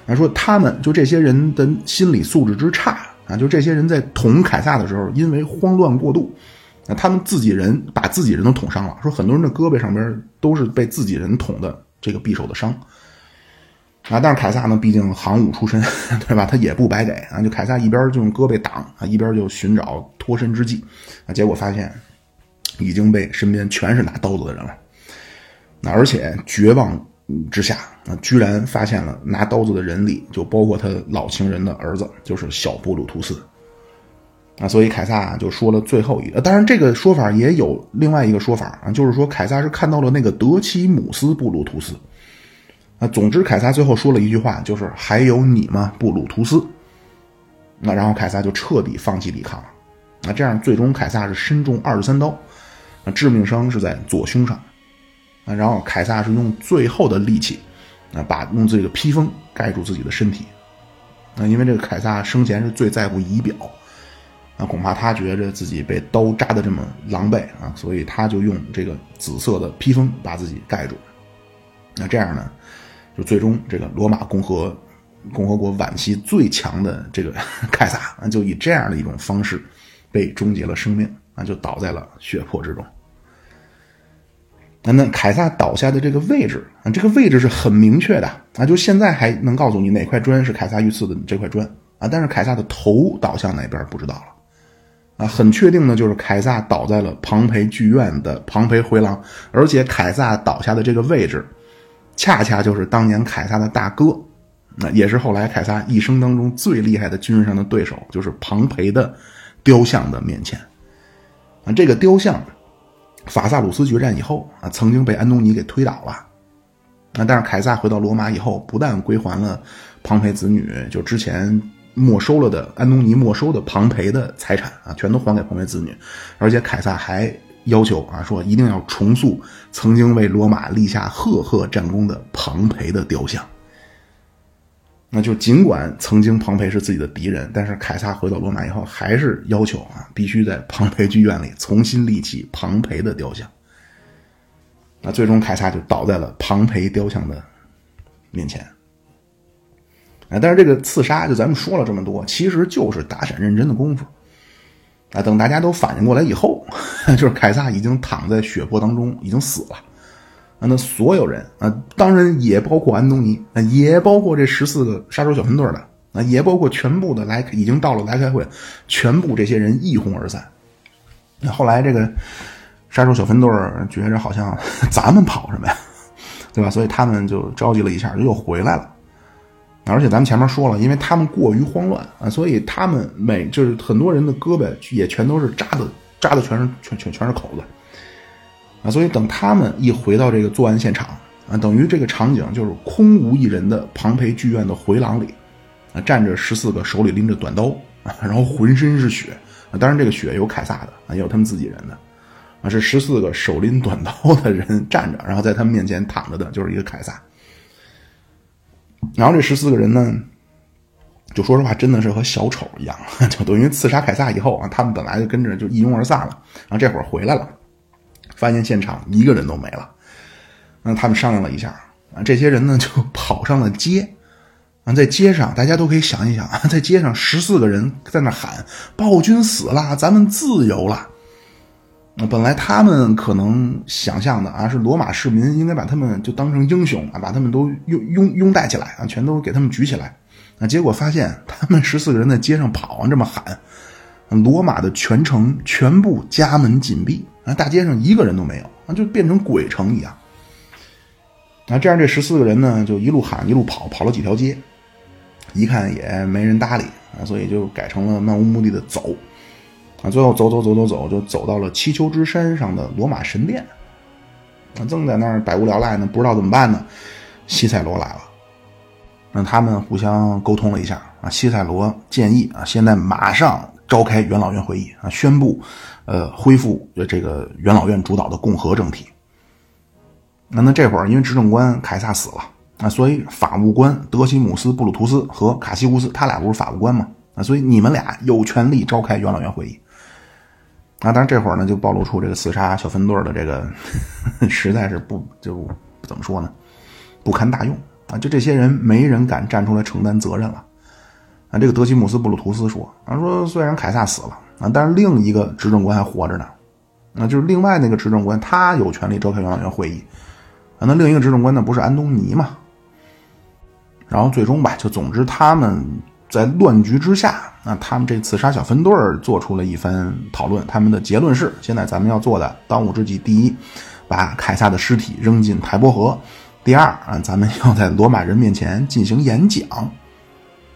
啊，说他们就这些人的心理素质之差啊，就这些人在捅凯撒的时候，因为慌乱过度，啊，他们自己人把自己人都捅伤了。说很多人的胳膊上边都是被自己人捅的这个匕首的伤。啊，但是凯撒呢，毕竟行武出身，对吧？他也不白给啊，就凯撒一边就用胳膊挡啊，一边就寻找脱身之计啊，结果发现已经被身边全是拿刀子的人了。那而且绝望之下啊，居然发现了拿刀子的人里就包括他老情人的儿子，就是小布鲁图斯啊。所以凯撒就说了最后一个，当然这个说法也有另外一个说法啊，就是说凯撒是看到了那个德奇姆斯布鲁图斯。啊，总之，凯撒最后说了一句话，就是“还有你吗，布鲁图斯？”那然后凯撒就彻底放弃抵抗了。那这样，最终凯撒是身中二十三刀，啊，致命伤是在左胸上。啊，然后凯撒是用最后的力气，啊，把用自己的披风盖住自己的身体。啊，因为这个凯撒生前是最在乎仪表，啊，恐怕他觉着自己被刀扎的这么狼狈啊，所以他就用这个紫色的披风把自己盖住。那这样呢？就最终，这个罗马共和共和国晚期最强的这个 凯撒啊，就以这样的一种方式被终结了生命啊，就倒在了血泊之中。那那凯撒倒下的这个位置啊，这个位置是很明确的啊，就现在还能告诉你哪块砖是凯撒遇刺的这块砖啊，但是凯撒的头倒向哪边不知道了啊，很确定的就是凯撒倒在了庞培剧院的庞培回廊，而且凯撒倒下的这个位置。恰恰就是当年凯撒的大哥，那也是后来凯撒一生当中最厉害的军事上的对手，就是庞培的雕像的面前。啊，这个雕像，法萨鲁斯决战以后啊，曾经被安东尼给推倒了。啊，但是凯撒回到罗马以后，不但归还了庞培子女就之前没收了的安东尼没收的庞培的财产啊，全都还给庞培子女，而且凯撒还。要求啊，说一定要重塑曾经为罗马立下赫赫战功的庞培的雕像。那就尽管曾经庞培是自己的敌人，但是凯撒回到罗马以后，还是要求啊，必须在庞培剧院里重新立起庞培的雕像。那最终凯撒就倒在了庞培雕像的面前。啊，但是这个刺杀，就咱们说了这么多，其实就是打闪认真的功夫。啊，等大家都反应过来以后，就是凯撒已经躺在血泊当中，已经死了。啊，那所有人啊，当然也包括安东尼，啊，也包括这十四个杀手小分队的，啊，也包括全部的来已经到了来开会，全部这些人一哄而散。那后来这个杀手小分队觉着好像 咱们跑什么呀，对吧？所以他们就着急了一下，就又回来了。而且咱们前面说了，因为他们过于慌乱啊，所以他们每就是很多人的胳膊也全都是扎的，扎的全是全全全是口子啊。所以等他们一回到这个作案现场啊，等于这个场景就是空无一人的庞培剧院的回廊里啊，站着十四个手里拎着短刀啊，然后浑身是血啊。当然这个血有凯撒的啊，也有他们自己人的啊，是十四个手拎短刀的人站着，然后在他们面前躺着的就是一个凯撒。然后这十四个人呢，就说实话，真的是和小丑一样，就等于刺杀凯撒以后啊，他们本来就跟着就一拥而散了，然后这会儿回来了，发现现场一个人都没了，那他们商量了一下啊，这些人呢就 跑上了街，啊，在街上大家都可以想一想啊，在街上十四个人在那喊暴君死了，咱们自由了。那本来他们可能想象的啊，是罗马市民应该把他们就当成英雄啊，把他们都拥拥拥戴起来啊，全都给他们举起来。啊，结果发现他们十四个人在街上跑啊，这么喊，罗马的全城全部家门紧闭啊，大街上一个人都没有啊，就变成鬼城一样。啊，这样这十四个人呢，就一路喊一路跑，跑了几条街，一看也没人搭理啊，所以就改成了漫无目的的走。啊，最后走走走走走，就走到了七丘之山上的罗马神殿。啊，正在那儿百无聊赖呢，不知道怎么办呢。西塞罗来了，让他们互相沟通了一下。啊，西塞罗建议啊，现在马上召开元老院会议啊，宣布，呃，恢复这个元老院主导的共和政体。那那这会儿，因为执政官凯撒死了啊，所以法务官德西姆斯布鲁图斯和卡西乌斯，他俩不是法务官吗？啊，所以你们俩有权利召开元老院会议。啊，当然这会儿呢，就暴露出这个刺杀小分队的这个 实在是不就怎么说呢，不堪大用啊，就这些人没人敢站出来承担责任了。啊，这个德西姆斯布鲁图斯说，啊说虽然凯撒死了啊，但是另一个执政官还活着呢，那就是另外那个执政官，他有权利召开元老院会议。啊，那另一个执政官呢，不是安东尼嘛？然后最终吧，就总之他们在乱局之下，那他们这刺杀小分队做出了一番讨论，他们的结论是：现在咱们要做的当务之急，第一，把凯撒的尸体扔进台伯河；第二啊，咱们要在罗马人面前进行演讲。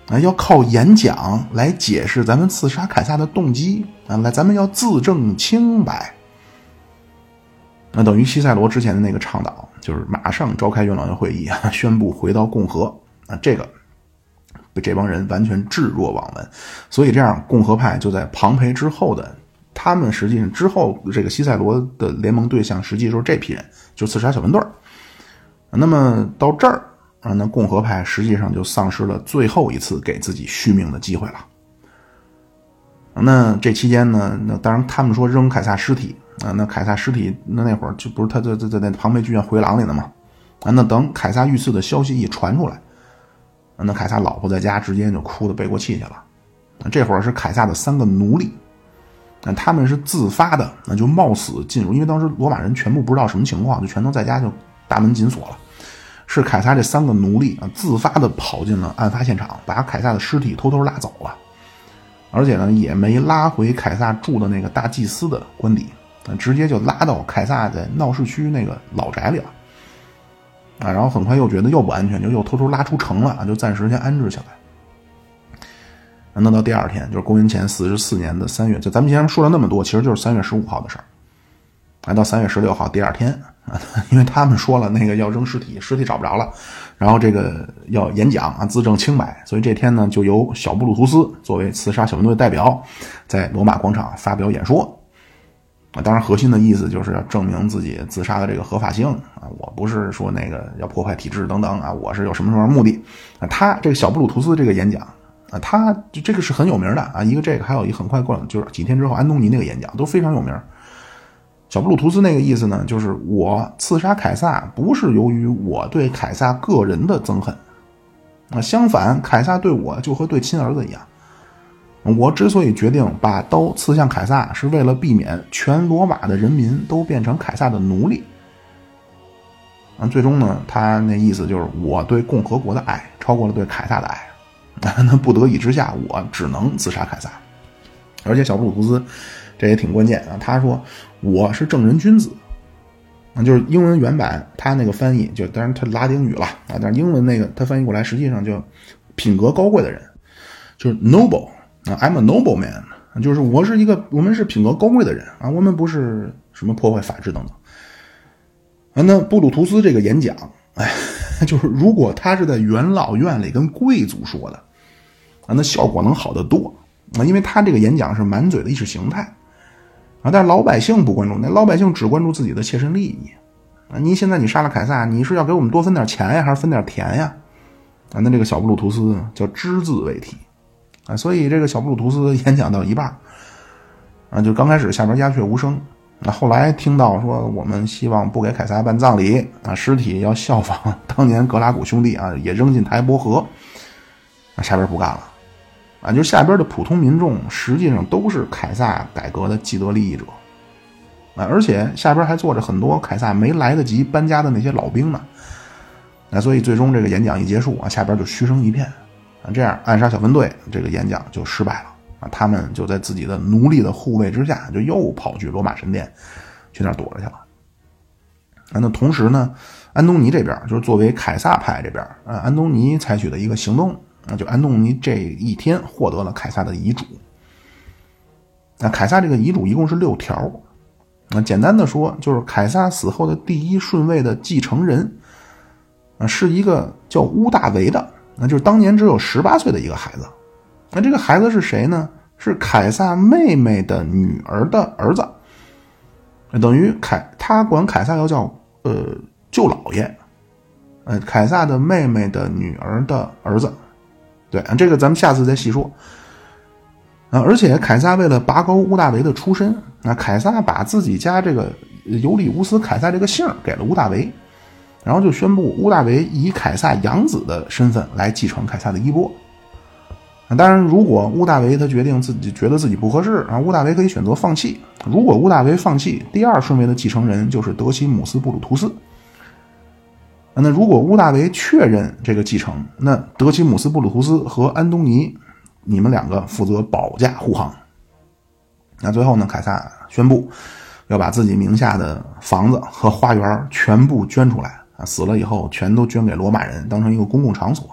啊，要靠演讲来解释咱们刺杀凯撒的动机啊！来，咱们要自证清白。那等于西塞罗之前的那个倡导，就是马上召开元老院会议啊，宣布回到共和啊，这个被这帮人完全置若罔闻。所以这样，共和派就在庞培之后的他们实际上之后，这个西塞罗的联盟对象实际就是这批人，就刺杀小分队那么到这儿。啊，那共和派实际上就丧失了最后一次给自己续命的机会了。那这期间呢，那当然他们说扔凯撒尸体啊，那凯撒尸体那那会儿就不是他在在在那庞培剧院回廊里呢嘛？啊，那等凯撒遇刺的消息一传出来，那凯撒老婆在家直接就哭的背过气去了。这会儿是凯撒的三个奴隶，那他们是自发的，那就冒死进入，因为当时罗马人全部不知道什么情况，就全都在家就大门紧锁了。是凯撒这三个奴隶啊，自发的跑进了案发现场，把凯撒的尸体偷偷拉走了，而且呢，也没拉回凯撒住的那个大祭司的官邸，直接就拉到凯撒在闹市区那个老宅里了，啊，然后很快又觉得又不安全，就又偷偷拉出城了啊，就暂时先安置下来。那到第二天，就是公元前四十四年的三月，就咱们今天说了那么多，其实就是三月十五号的事儿。啊，到三月十六号第二天啊，因为他们说了那个要扔尸体，尸体找不着了，然后这个要演讲啊，自证清白，所以这天呢，就由小布鲁图斯作为刺杀小分队代表，在罗马广场发表演说。啊，当然核心的意思就是要证明自己自杀的这个合法性啊，我不是说那个要破坏体制等等啊，我是有什么什么目的啊？他这个小布鲁图斯这个演讲啊，他就这个是很有名的啊，一个这个还有一很快过，就是几天之后安东尼那个演讲都非常有名。小布鲁图斯那个意思呢，就是我刺杀凯撒不是由于我对凯撒个人的憎恨，啊，相反，凯撒对我就和对亲儿子一样。我之所以决定把刀刺向凯撒，是为了避免全罗马的人民都变成凯撒的奴隶。啊，最终呢，他那意思就是我对共和国的爱超过了对凯撒的爱，那不得已之下，我只能刺杀凯撒。而且小布鲁图斯。这也挺关键啊！他说我是正人君子，啊，就是英文原版他那个翻译，就当然他拉丁语了啊，但是英文那个他翻译过来，实际上就品格高贵的人，就是 noble 啊，I'm a noble man，就是我是一个，我们是品格高贵的人啊，我们不是什么破坏法治等等。啊，那布鲁图斯这个演讲，哎，就是如果他是在元老院里跟贵族说的，啊，那效果能好得多啊，因为他这个演讲是满嘴的意识形态。啊！但是老百姓不关注，那老百姓只关注自己的切身利益。啊！你现在你杀了凯撒，你是要给我们多分点钱呀，还是分点田呀？啊！那这个小布鲁图斯叫只字未提。啊！所以这个小布鲁图斯演讲到一半，啊，就刚开始下边鸦雀无声。那后来听到说我们希望不给凯撒办葬礼，啊，尸体要效仿 当年格拉古兄弟啊，也扔进台伯河。啊，下边不干了。啊，就下边的普通民众实际上都是凯撒改革的既得利益者，啊，而且下边还坐着很多凯撒没来得及搬家的那些老兵呢，那所以最终这个演讲一结束啊，下边就嘘声一片，啊，这样暗杀小分队这个演讲就失败了，啊，他们就在自己的奴隶的护卫之下，就又跑去罗马神殿去那儿躲着去了，啊，那同时呢，安东尼这边就是作为凯撒派这边，啊，安东尼采取的一个行动。那就安东尼这一天获得了凯撒的遗嘱。那凯撒这个遗嘱一共是六条。那简单的说，就是凯撒死后的第一顺位的继承人，啊，是一个叫乌大维的，那就是当年只有十八岁的一个孩子。那这个孩子是谁呢？是凯撒妹妹的女儿的儿子。等于凯他管凯撒要叫呃舅老爷，呃，凯撒的妹妹的女儿的儿子。对，这个咱们下次再细说。啊，而且凯撒为了拔高乌大维的出身，那凯撒把自己家这个尤里乌斯凯撒这个姓给了乌大维。然后就宣布乌大维以凯撒养子的身份来继承凯撒的衣钵。当然，如果乌大维他决定自己觉得自己不合适，啊，乌大维可以选择放弃。如果乌大维放弃，第二顺位的继承人就是德西姆斯布鲁图斯。那如果乌大维确认这个继承，那德西姆斯布鲁图斯和安东尼，你们两个负责保驾护航。那最后呢，凯撒宣布要把自己名下的房子和花园全部捐出来死了以后全都捐给罗马人，当成一个公共场所。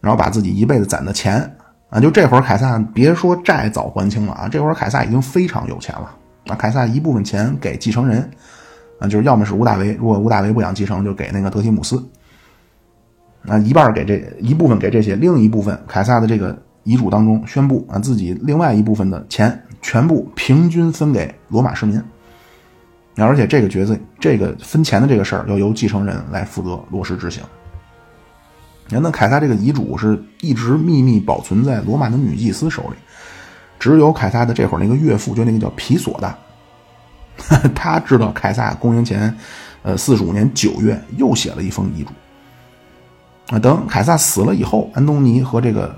然后把自己一辈子攒的钱啊，就这会儿凯撒别说债早还清了啊，这会儿凯撒已经非常有钱了啊。凯撒一部分钱给继承人啊，就是要么是吴大维，如果吴大维不想继承，就给那个德提姆斯。啊，一半给这一部分给这些，另一部分凯撒的这个遗嘱当中宣布啊，自己另外一部分的钱全部平均分给罗马市民。而且这个角色，这个分钱的这个事儿要由继承人来负责落实执行。那凯撒这个遗嘱是一直秘密保存在罗马的女祭司手里，只有凯撒的这会儿那个岳父，就那个叫皮索的，他知道凯撒公元前呃四十五年九月又写了一封遗嘱。啊，等凯撒死了以后，安东尼和这个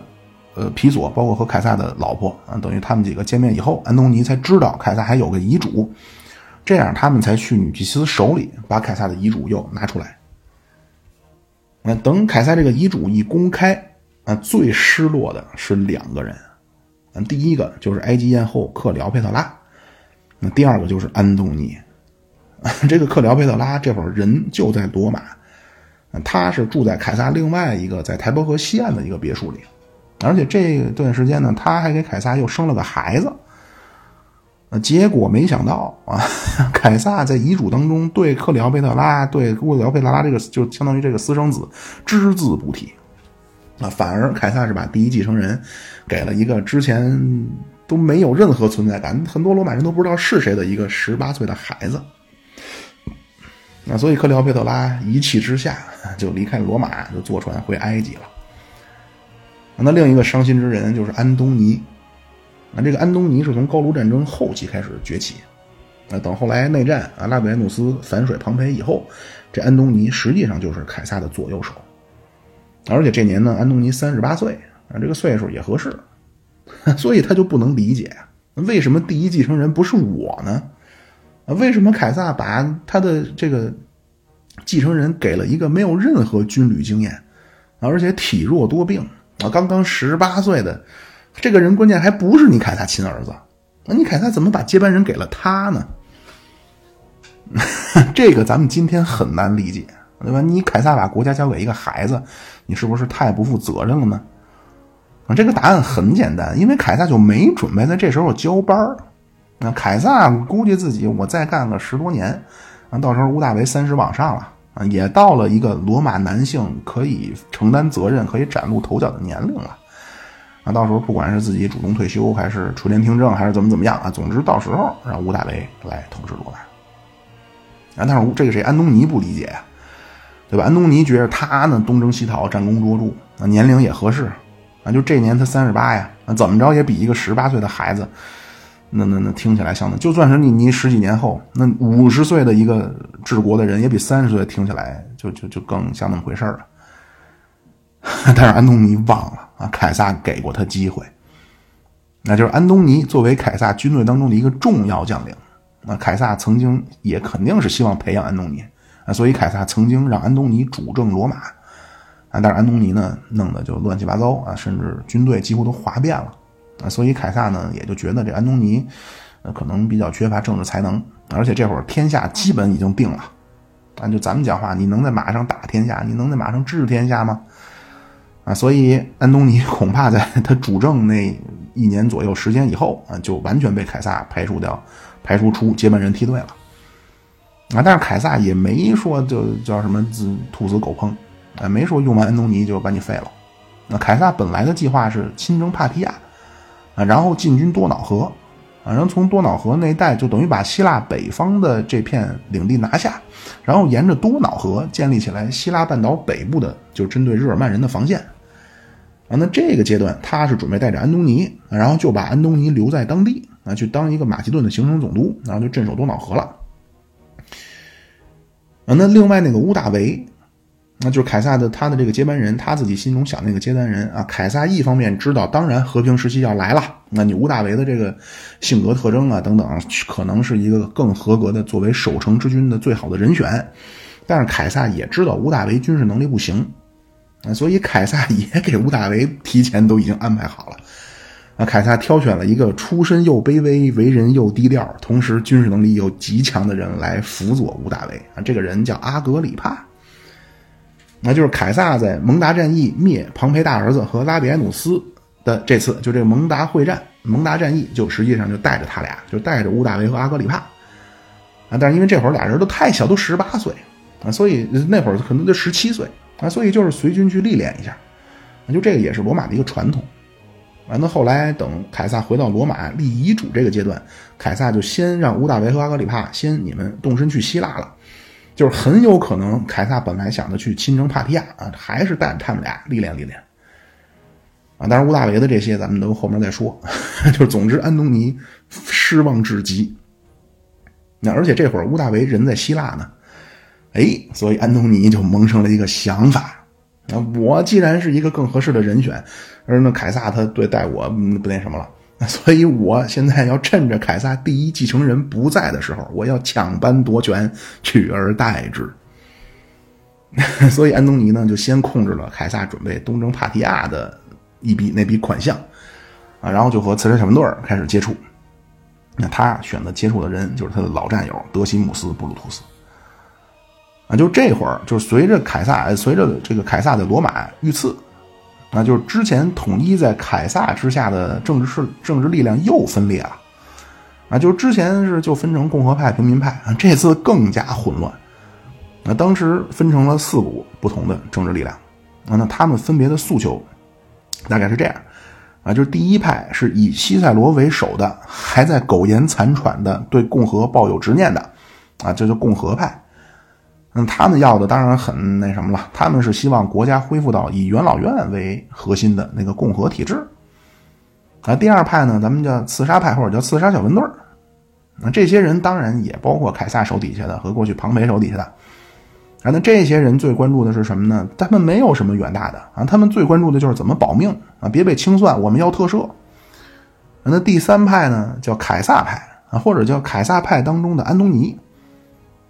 呃皮索，包括和凯撒的老婆啊，等于他们几个见面以后，安东尼才知道凯撒还有个遗嘱，这样他们才去女祭司手里把凯撒的遗嘱又拿出来。那等凯撒这个遗嘱一公开，啊，最失落的是两个人，嗯，第一个就是埃及艳后克辽佩特拉，那第二个就是安东尼。这个克辽佩特拉这会儿人就在罗马，他是住在凯撒另外一个在台伯河西岸的一个别墅里，而且这段时间呢，他还给凯撒又生了个孩子。结果没想到啊，凯撒在遗嘱当中对克里奥佩特拉、对克里奥佩特拉这个就相当于这个私生子只字不提，啊，反而凯撒是把第一继承人给了一个之前都没有任何存在感、很多罗马人都不知道是谁的一个十八岁的孩子。那所以克里奥佩特拉一气之下就离开罗马，就坐船回埃及了。那另一个伤心之人就是安东尼。啊，这个安东尼是从高卢战争后期开始崛起，啊，等后来内战啊，拉比埃努斯反水庞培以后，这安东尼实际上就是凯撒的左右手，而且这年呢，安东尼三十八岁啊，这个岁数也合适，所以他就不能理解为什么第一继承人不是我呢？为什么凯撒把他的这个继承人给了一个没有任何军旅经验，而且体弱多病啊，刚刚十八岁的？这个人关键还不是你凯撒亲儿子，那你凯撒怎么把接班人给了他呢？这个咱们今天很难理解，对吧？你凯撒把国家交给一个孩子，你是不是太不负责任了呢？这个答案很简单，因为凯撒就没准备在这时候交班儿。那凯撒估计自己我再干个十多年，啊，到时候屋大维三十往上了，啊，也到了一个罗马男性可以承担责任、可以崭露头角的年龄了。啊，到时候不管是自己主动退休，还是垂帘听政，还是怎么怎么样啊，总之到时候让吴大维来统治罗马。啊，但是这个谁，安东尼不理解呀，对吧？安东尼觉得他呢东征西讨，战功卓著，啊，年龄也合适，啊，就这年他三十八呀，那怎么着也比一个十八岁的孩子，那那那听起来像，就算是你你十几年后，那五十岁的一个治国的人，也比三十岁听起来就就就更像那么回事了。但是安东尼忘了啊，凯撒给过他机会，那就是安东尼作为凯撒军队当中的一个重要将领，那凯撒曾经也肯定是希望培养安东尼啊，所以凯撒曾经让安东尼主政罗马。啊，但是安东尼呢弄得就乱七八糟啊，甚至军队几乎都哗变了。啊，所以凯撒呢也就觉得这安东尼可能比较缺乏政治才能，而且这会儿天下基本已经定了。但，就咱们讲话，你能在马上打天下，你能在马上治天下吗？啊，所以安东尼 恐怕在他主政那一年左右时间以后啊，就完全被凯撒排除掉，排除出接班人梯队了。啊，但是凯撒也没说就叫什么兔死狗烹，啊，没说用完安东尼就把你废了。那凯撒本来的计划是亲征帕提亚，啊，然后进军多瑙河，啊，然后从多瑙河那一带就等于把希腊北方的这片领地拿下，然后沿着多瑙河建立起来希腊半岛北部的就针对日耳曼人的防线。啊，那这个阶段他是准备带着安东尼，然后就把安东尼留在当地啊，去当一个马其顿的行省总督，然后就镇守多瑙河了。啊，那另外那个乌大维，那就是凯撒的他的这个接班人，他自己心中想那个接班人啊。凯撒一方面知道，当然和平时期要来了，那你乌大维的这个性格特征啊等等，可能是一个更合格的作为守城之君的最好的人选。但是凯撒也知道乌大维军事能力不行，啊，所以凯撒也给乌大维提前都已经安排好了。啊，凯撒挑选了一个出身又卑微、为人又低调，同时军事能力又极强的人来辅佐乌大维。啊，这个人叫阿格里帕。那就是凯撒在蒙达战役灭庞培大儿子和拉比埃努斯的这次，就这个蒙达会战、蒙达战役，就实际上就带着他俩，就带着乌大维和阿格里帕。啊，但是因为这会儿俩人都太小，都十八岁啊，所以那会儿可能就十七岁啊，所以就是随军去历练一下。那就这个也是罗马的一个传统。完了，后来等凯撒回到罗马立遗嘱这个阶段，凯撒就先让乌大维和阿格里帕先你们动身去希腊了，就是很有可能凯撒本来想着去亲征帕提亚啊，还是带着他们俩历练历练啊。当然乌大维的这些咱们都后面再说，就是总之安东尼失望至极。那而且这会儿乌大维人在希腊呢，哎，所以安东尼就萌生了一个想法。啊，我既然是一个更合适的人选，而那凯撒他对待我不那什么了，所以我现在要趁着凯撒第一继承人不在的时候，我要抢班夺权，取而代之。所以安东尼呢，就先控制了凯撒准备东征帕提亚的一笔那笔款项，啊，然后就和刺杀小分队开始接触。那他选择接触的人就是他的老战友德西姆斯·布鲁图斯。啊，就这会儿，就是随着凯撒，随着这个凯撒在罗马遇刺，啊，就是之前统一在凯撒之下的政治势政治力量又分裂了，啊，就是之前是就分成共和派、平民派，啊，这次更加混乱，那当时分成了四股不同的政治力量，啊，那他们分别的诉求大概是这样，啊，就是第一派是以西塞罗为首的，还在苟延残喘的对共和抱有执念的，啊，这就共和派。嗯，他们要的当然很那什么了，他们是希望国家恢复到以元老院为核心的那个共和体制。啊，第二派呢，咱们叫刺杀派或者叫刺杀小分队那这些人当然也包括凯撒手底下的和过去庞培手底下的。啊，那这些人最关注的是什么呢？他们没有什么远大的啊，他们最关注的就是怎么保命啊，别被清算，我们要特赦。那第三派呢，叫凯撒派啊，或者叫凯撒派当中的安东尼。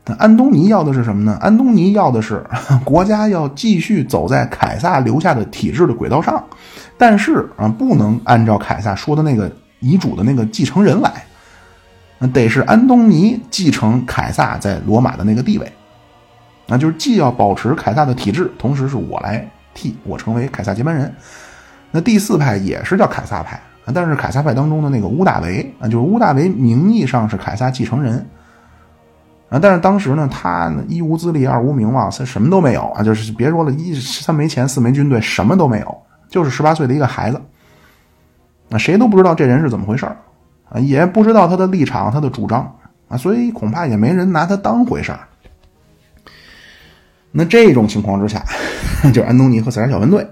那安东尼要的是什么呢？安东尼要的是 国家要继续走在凯撒留下的体制的轨道上，但是啊，不能按照凯撒说的那个遗嘱的那个继承人来，那得是安东尼继承凯撒在罗马的那个地位，那就是既要保持凯撒的体制，同时是我来替我成为凯撒接班人。那第四派也是叫凯撒派，但是凯撒派当中的那个乌大维啊，就是乌大维名义上是凯撒继承人。啊！但是当时呢，他一无资历，二无名望，他什么都没有啊！就是别说了，一三没钱，四没军队，什么都没有，就是十八岁的一个孩子。那谁都不知道这人是怎么回事啊，也不知道他的立场、他的主张啊，所以恐怕也没人拿他当回事那这种情况之下，就安东尼和刺杀小分队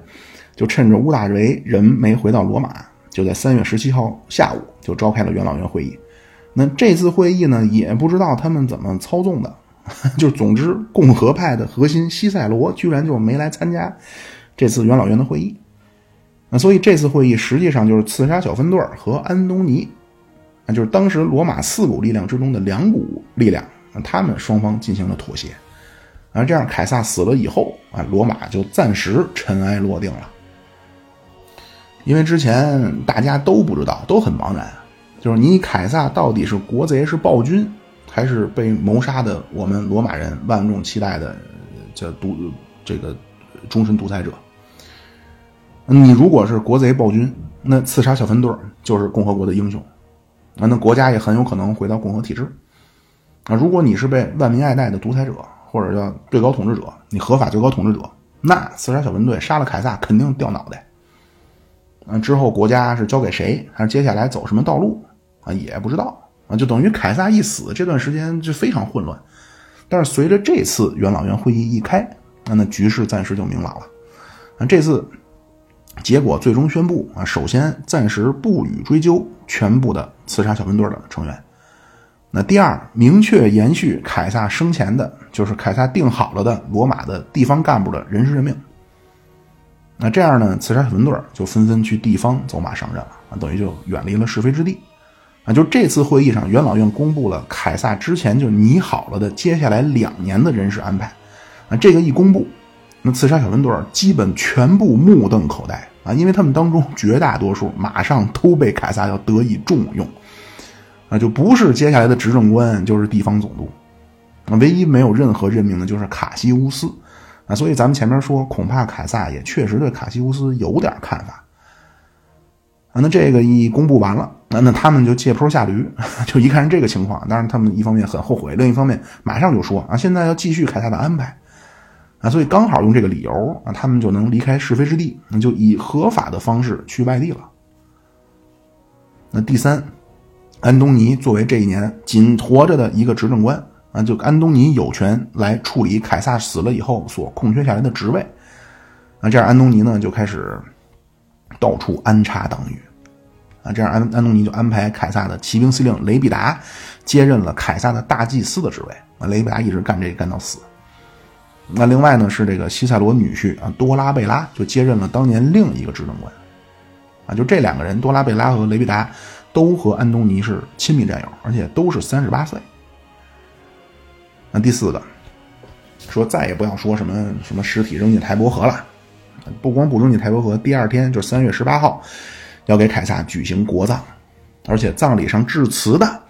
就趁着乌大维人没回到罗马，就在三月十七号下午就召开了元老院会议。那这次会议呢，也不知道他们怎么操纵的，就总之，共和派的核心西塞罗居然就没来参加这次元老院的会议。那所以这次会议实际上就是刺杀小分队和安东尼，啊，就是当时罗马四股力量之中的两股力量，他们双方进行了妥协。啊，这样凯撒死了以后，啊，罗马就暂时尘埃落定了。因为之前大家都不知道，都很茫然。就是你凯撒到底是国贼是暴君，还是被谋杀的我们罗马人万众期待的叫独这个终身独裁者？你如果是国贼暴君，那刺杀小分队就是共和国的英雄，啊，那国家也很有可能回到共和体制。啊，如果你是被万民爱戴的独裁者，或者叫最高统治者，你合法最高统治者，那刺杀小分队杀了凯撒肯定掉脑袋。嗯，之后国家是交给谁，还是接下来走什么道路？啊，也不知道啊，就等于凯撒一死，这段时间就非常混乱。但是随着这次元老院会议一开，那那局势暂时就明朗了。啊，这次结果最终宣布啊，首先暂时不予追究全部的刺杀小分队的成员。那第二，明确延续凯撒生前的，就是凯撒定好了的罗马的地方干部的人事任命。那这样呢，刺杀小分队就纷纷去地方走马上任了啊，等于就远离了是非之地。啊，就这次会议上，元老院公布了凯撒之前就拟好了的接下来两年的人事安排。啊，这个一公布，那刺杀小分队基本全部目瞪口呆啊，因为他们当中绝大多数马上都被凯撒要得以重用。啊，就不是接下来的执政官，就是地方总督。啊，唯一没有任何任命的，就是卡西乌斯。啊，所以咱们前面说，恐怕凯撒也确实对卡西乌斯有点看法。啊，那这个一公布完了，那那他们就借坡下驴，就一看是这个情况，当然他们一方面很后悔，另一方面马上就说啊，现在要继续凯撒的安排。啊，所以刚好用这个理由啊，他们就能离开是非之地，那就以合法的方式去外地了。那第三。安东尼作为这一年仅活着的一个执政官啊，就安东尼有权来处理凯撒死了以后所空缺下来的职位啊。这样安东尼呢就开始到处安插党羽啊。这样安安东尼就安排凯撒的骑兵司令雷必达接任了凯撒的大祭司的职位啊。雷必达一直干这个干到死。那另外呢是这个西塞罗女婿啊多拉贝拉就接任了当年另一个执政官啊。就这两个人多拉贝拉和雷必达。都和安东尼是亲密战友，而且都是三十八岁。那第四个，说再也不要说什么什么尸体扔进台伯河了，不光不扔进台伯河，第二天就三月十八号，要给凯撒举行国葬，而且葬礼上致辞的，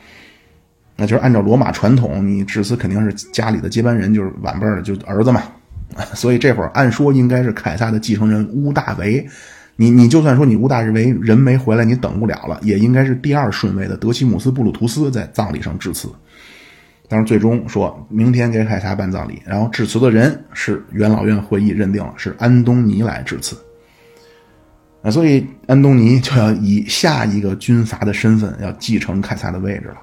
那就是按照罗马传统，你致辞肯定是家里的接班人，就是晚辈的，就儿子嘛，所以这会儿按说应该是凯撒的继承人乌大维。你你就算说你乌大维人没回来，你等不了了，也应该是第二顺位的德西姆斯布鲁图斯在葬礼上致辞。但是最终说明天给凯撒办葬礼，然后致辞的人是元老院会议认定了是安东尼来致辞。啊，所以安东尼就要以下一个军阀的身份要继承凯撒的位置了。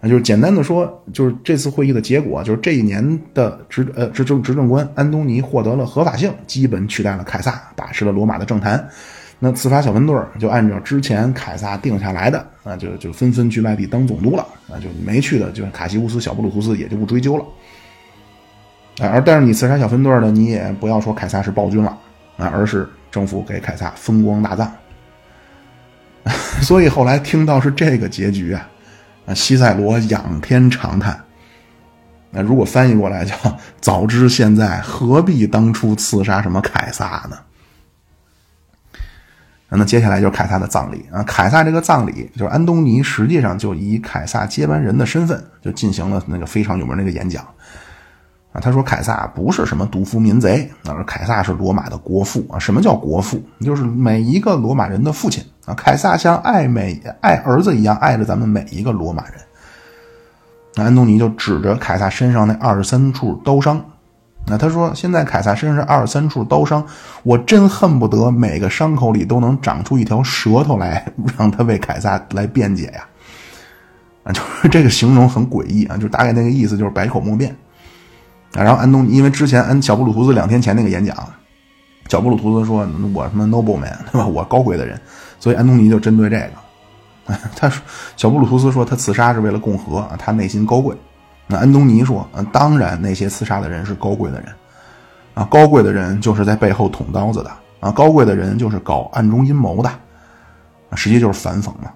啊就是简单的说，就是这次会议的结果，就是这一年的执呃执政执政官安东尼获得了合法性，基本取代了凯撒，把持了罗马的政坛。那刺杀小分队就按照之前凯撒定下来的，啊，就就纷纷去外地当总督了。啊，就没去的，就是卡西乌斯、小布鲁图斯也就不追究了。啊，而但是你刺杀小分队呢，你也不要说凯撒是暴君了，啊，而是政府给凯撒风光大葬。所以后来听到是这个结局啊。西塞罗仰天长叹。那如果翻译过来叫“早知现在，何必当初刺杀什么凯撒呢？”那接下来就是凯撒的葬礼啊。凯撒这个葬礼，就是安东尼实际上就以凯撒接班人的身份，就进行了那个非常有名那个演讲。他说凯撒不是什么毒夫民贼，而凯撒是罗马的国父啊。什么叫国父？就是每一个罗马人的父亲啊。凯撒像爱每爱儿子一样爱着咱们每一个罗马人。那安东尼就指着凯撒身上那二十三处刀伤，那他说现在凯撒身上二十三处刀伤，我真恨不得每个伤口里都能长出一条舌头来，让他为凯撒来辩解呀。啊，就是这个形容很诡异啊，就大概那个意思，就是百口莫辩。然后安东尼，因为之前安小布鲁图斯两天前那个演讲，小布鲁图斯说：“我什么 nobleman 对吧？我高贵的人。”所以安东尼就针对这个，他说：“小布鲁图斯说他刺杀是为了共和，他内心高贵。”那安东尼说：“嗯，当然那些刺杀的人是高贵的人啊，高贵的人就是在背后捅刀子的啊，高贵的人就是搞暗中阴谋的，实际就是反讽嘛。”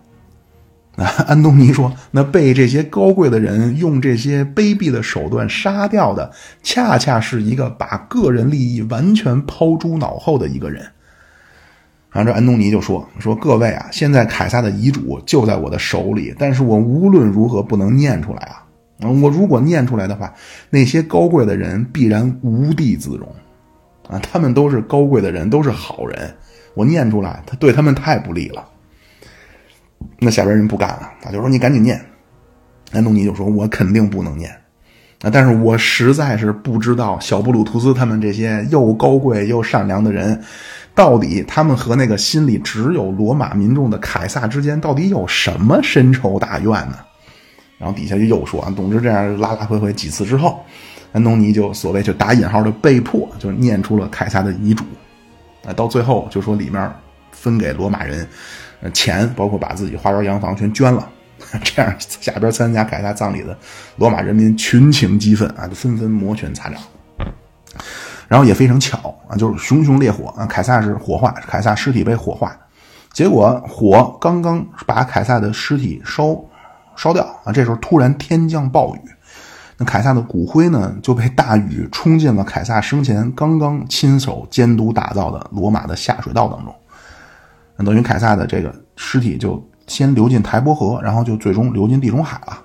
安东尼说：“那被这些高贵的人用这些卑鄙的手段杀掉的，恰恰是一个把个人利益完全抛诸脑后的一个人。”然后这安东尼就说：“说各位啊，现在凯撒的遗嘱就在我的手里，但是我无论如何不能念出来啊！我如果念出来的话，那些高贵的人必然无地自容啊！他们都是高贵的人，都是好人，我念出来，他对他们太不利了。”那下边人不干了，他就说：“你赶紧念。”安东尼就说：“我肯定不能念。”啊，但是我实在是不知道小布鲁图斯他们这些又高贵又善良的人，到底他们和那个心里只有罗马民众的凯撒之间到底有什么深仇大怨呢？然后底下就又说啊，总之这样拉拉回回几次之后，安东尼就所谓就打引号的被迫就念出了凯撒的遗嘱。啊，到最后就说里面分给罗马人。钱包括把自己花园洋房全捐了，这样下边参加凯撒葬礼的罗马人民群情激愤啊，就纷纷摩拳擦掌。然后也非常巧啊，就是熊熊烈火啊，凯撒是火化，凯撒尸体被火化，结果火刚刚把凯撒的尸体烧烧掉啊，这时候突然天降暴雨，那凯撒的骨灰呢就被大雨冲进了凯撒生前刚刚亲手监督打造的罗马的下水道当中，等于凯撒的这个尸体就先流进台伯河，然后就最终流进地中海了。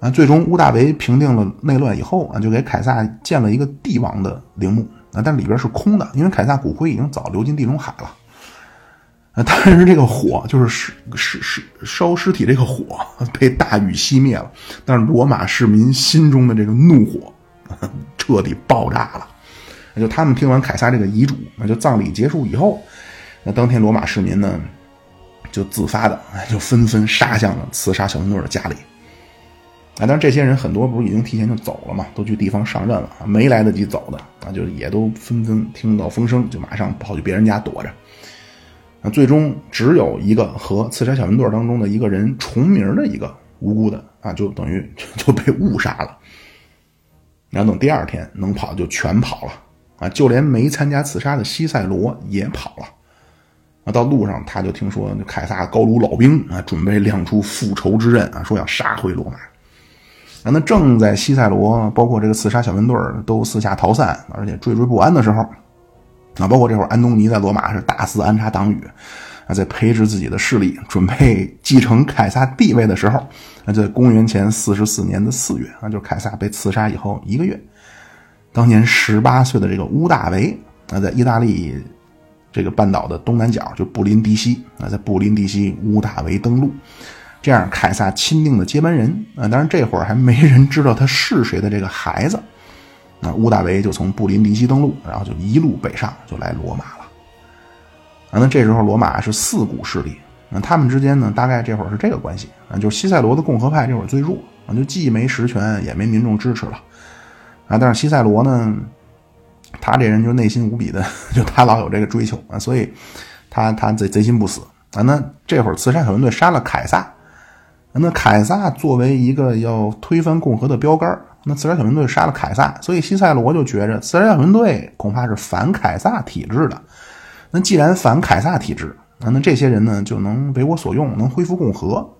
啊，最终屋大维平定了内乱以后啊，就给凯撒建了一个帝王的陵墓啊，但里边是空的，因为凯撒骨灰已经早流进地中海了。啊，但是这个火就是尸尸尸烧尸体这个火被大雨熄灭了，但是罗马市民心中的这个怒火彻底爆炸了。那就他们听完凯撒这个遗嘱，那就葬礼结束以后，那当天罗马市民呢就自发的就纷纷杀向了刺杀小分队的家里。啊，当然，这些人很多不是已经提前就走了嘛，都去地方上任了，没来得及走的啊，就也都纷纷听到风声，就马上跑去别人家躲着。那，最终只有一个和刺杀小分队当中的一个人重名的一个无辜的啊，就等于 就被误杀了。然后等第二天能跑就全跑了啊，就连没参加刺杀的西塞罗也跑了。啊，到路上他就听说凯撒高卢老兵啊，准备亮出复仇之刃啊，说要杀回罗马。那正在西塞罗，包括这个刺杀小分队都四下逃散，而且惴惴不安的时候，啊，包括这会儿安东尼在罗马是大肆安插党羽，啊，在培植自己的势力，准备继承凯撒地位的时候，啊，在公元前四十四年的四月，啊，就是凯撒被刺杀以后一个月，当年十八岁的这个乌大维，啊，在意大利这个半岛的东南角，就布林迪西，啊，在布林迪西，乌大维登陆。这样，凯撒钦定的接班人啊，当然这会儿还没人知道他是谁的这个孩子，那乌大维就从布林迪西登陆，然后就一路北上，就来罗马了。啊，那这时候罗马是四股势力，那他们之间呢，大概这会儿是这个关系啊，就是西塞罗的共和派这会儿最弱啊，就既没实权，也没民众支持了啊。但是西塞罗呢，他这人就内心无比的，就他老有这个追求啊，所以他他贼贼心不死啊。那这会儿刺杀小分队杀了凯撒。那凯撒作为一个要推翻共和的标杆那刺杀小分队杀了凯撒，所以西塞罗就觉着刺杀小分队恐怕是反凯撒体制的。那既然反凯撒体制，那那这些人呢就能为我所用，能恢复共和。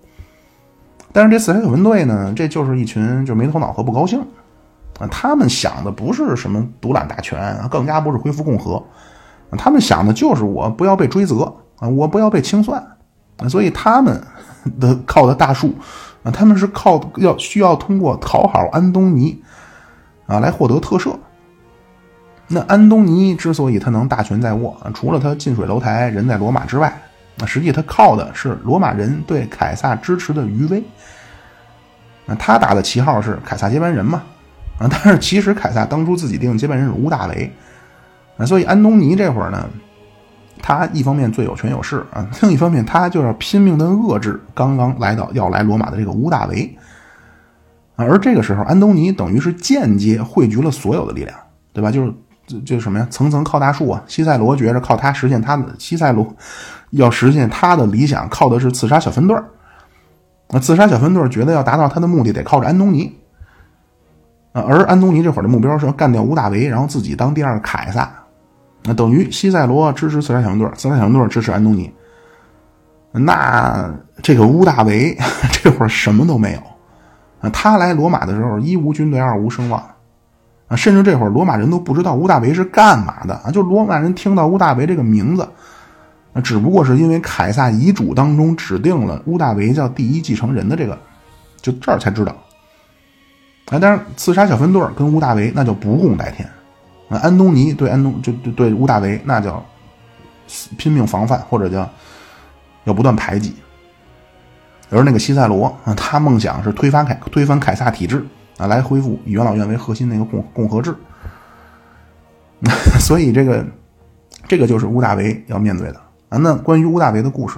但是这刺杀小分队呢，这就是一群就没头脑和不高兴。啊他们想的不是什么独揽大权，更加不是恢复共和，他们想的就是我不要被追责啊，我不要被清算，所以他们。的靠的大树啊，他们是靠要需要通过讨好安东尼啊来获得特赦。那安东尼之所以他能大权在握，除了他近水楼台人在罗马之外，那实际他靠的是罗马人对凯撒支持的余威。那他打的旗号是凯撒接班人嘛？啊，但是其实凯撒当初自己定接班人是屋大维啊，所以安东尼这会儿呢。他一方面最有权有势啊，另一方面他就要拼命的遏制刚刚来到要来罗马的这个乌大维啊。而这个时候，安东尼等于是间接汇聚了所有的力量，对吧？就是就是什么呀，层层靠大树啊。西塞罗觉着靠他实现他的西塞罗要实现他的理想，靠的是刺杀小分队那刺杀小分队觉得要达到他的目的，得靠着安东尼而安东尼这会儿的目标是要干掉乌大维，然后自己当第二个凯撒。那等于西塞罗支持刺杀小分队，刺杀小分队支持安东尼。那这个屋大维 这会儿什么都没有啊！他来罗马的时候，一无军队，二无声望啊！甚至这会儿罗马人都不知道屋大维是干嘛的啊！就罗马人听到屋大维这个名字，那只不过是因为凯撒遗嘱当中指定了屋大维叫第一继承人的这个，就这儿才知道。啊，但是刺杀小分队跟乌大维那就不共戴天。啊，安东尼对安东就对对乌大维那叫拼命防范，或者叫要不断排挤。而那个西塞罗啊，他梦想是推翻凯推翻凯撒体制啊，来恢复以元老院为核心那个共共和制。所以这个这个就是乌大维要面对的啊。那关于乌大维的故事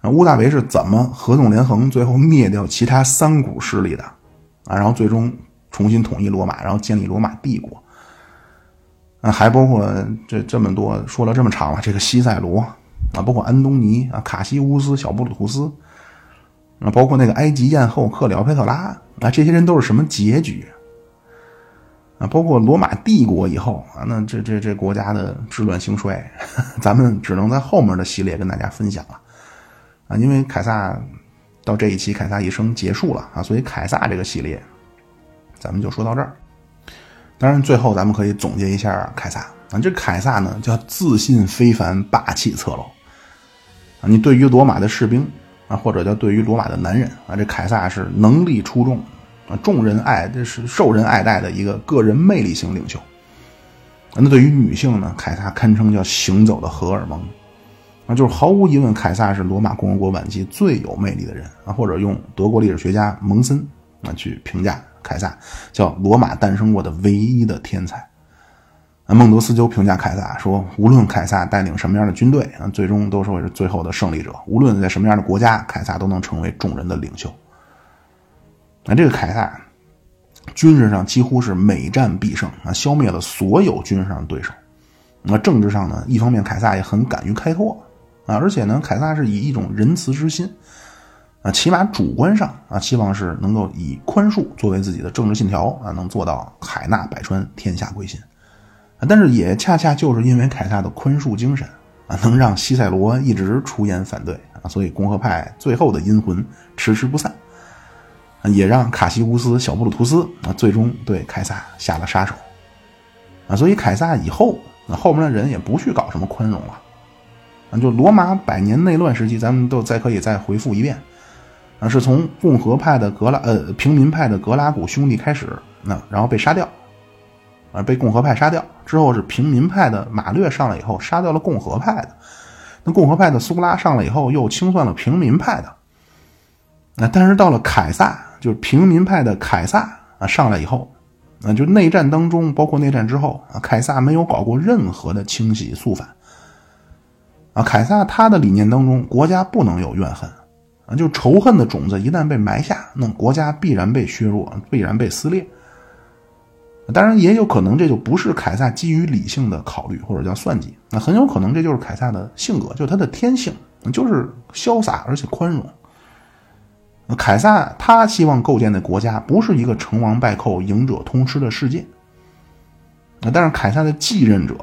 啊，乌大维是怎么合纵连横，最后灭掉其他三股势力的啊？然后最终重新统一罗马，然后建立罗马帝国。啊，还包括这这么多说了这么长了，这个西塞罗啊，包括安东尼啊，卡西乌斯、小布鲁图斯啊，包括那个埃及艳后克里奥佩特拉啊，这些人都是什么结局？啊，包括罗马帝国以后啊，那这这这国家的治乱兴衰，咱们只能在后面的系列跟大家分享了。啊，因为凯撒到这一期凯撒一生结束了啊，所以凯撒这个系列咱们就说到这儿。当然，最后咱们可以总结一下凯撒啊，这凯撒呢叫自信非凡、霸气侧漏啊。你对于罗马的士兵啊，或者叫对于罗马的男人啊，这凯撒是能力出众。啊，众人爱，这是受人爱戴的一个个人魅力型领袖。那对于女性呢，凯撒堪称叫行走的荷尔蒙。啊，就是毫无疑问，凯撒是罗马共和国晚期最有魅力的人啊，或者用德国历史学家蒙森啊去评价凯撒，叫罗马诞生过的唯一的天才。啊，孟德斯鸠评价凯撒说，无论凯撒带领什么样的军队啊，最终都是会是最后的胜利者。无论在什么样的国家，凯撒都能成为众人的领袖。那这个凯撒，军事上几乎是每战必胜啊，消灭了所有军事上的对手。那政治上呢，一方面凯撒也很敢于开拓啊，而且呢，凯撒是以一种仁慈之心啊，起码主观上啊，希望是能够以宽恕作为自己的政治信条啊，能做到海纳百川，天下归心。但是也恰恰就是因为凯撒的宽恕精神啊，能让西塞罗一直出言反对啊，所以共和派最后的阴魂迟迟不散。也让卡西乌斯、小布鲁图斯啊，最终对凯撒下了杀手啊，所以凯撒以后那后面的人也不去搞什么宽容了，啊就罗马百年内乱时期，咱们都再可以再回复一遍啊，是从共和派的格拉呃平民派的格拉古兄弟开始，那然后被杀掉啊，被共和派杀掉之后是平民派的马略上来以后杀掉了共和派的，那共和派的苏拉上来以后又清算了平民派的，那但是到了凯撒。就是平民派的凯撒啊，上来以后，啊，就内战当中，包括内战之后啊，凯撒没有搞过任何的清洗肃反。啊，凯撒他的理念当中，国家不能有怨恨，啊，就仇恨的种子一旦被埋下，那国家必然被削弱，必然被撕裂。当然，也有可能这就不是凯撒基于理性的考虑或者叫算计，那很有可能这就是凯撒的性格，就是他的天性，就是潇洒而且宽容。凯撒他希望构建的国家不是一个成王败寇、赢者通吃的世界。但是凯撒的继任者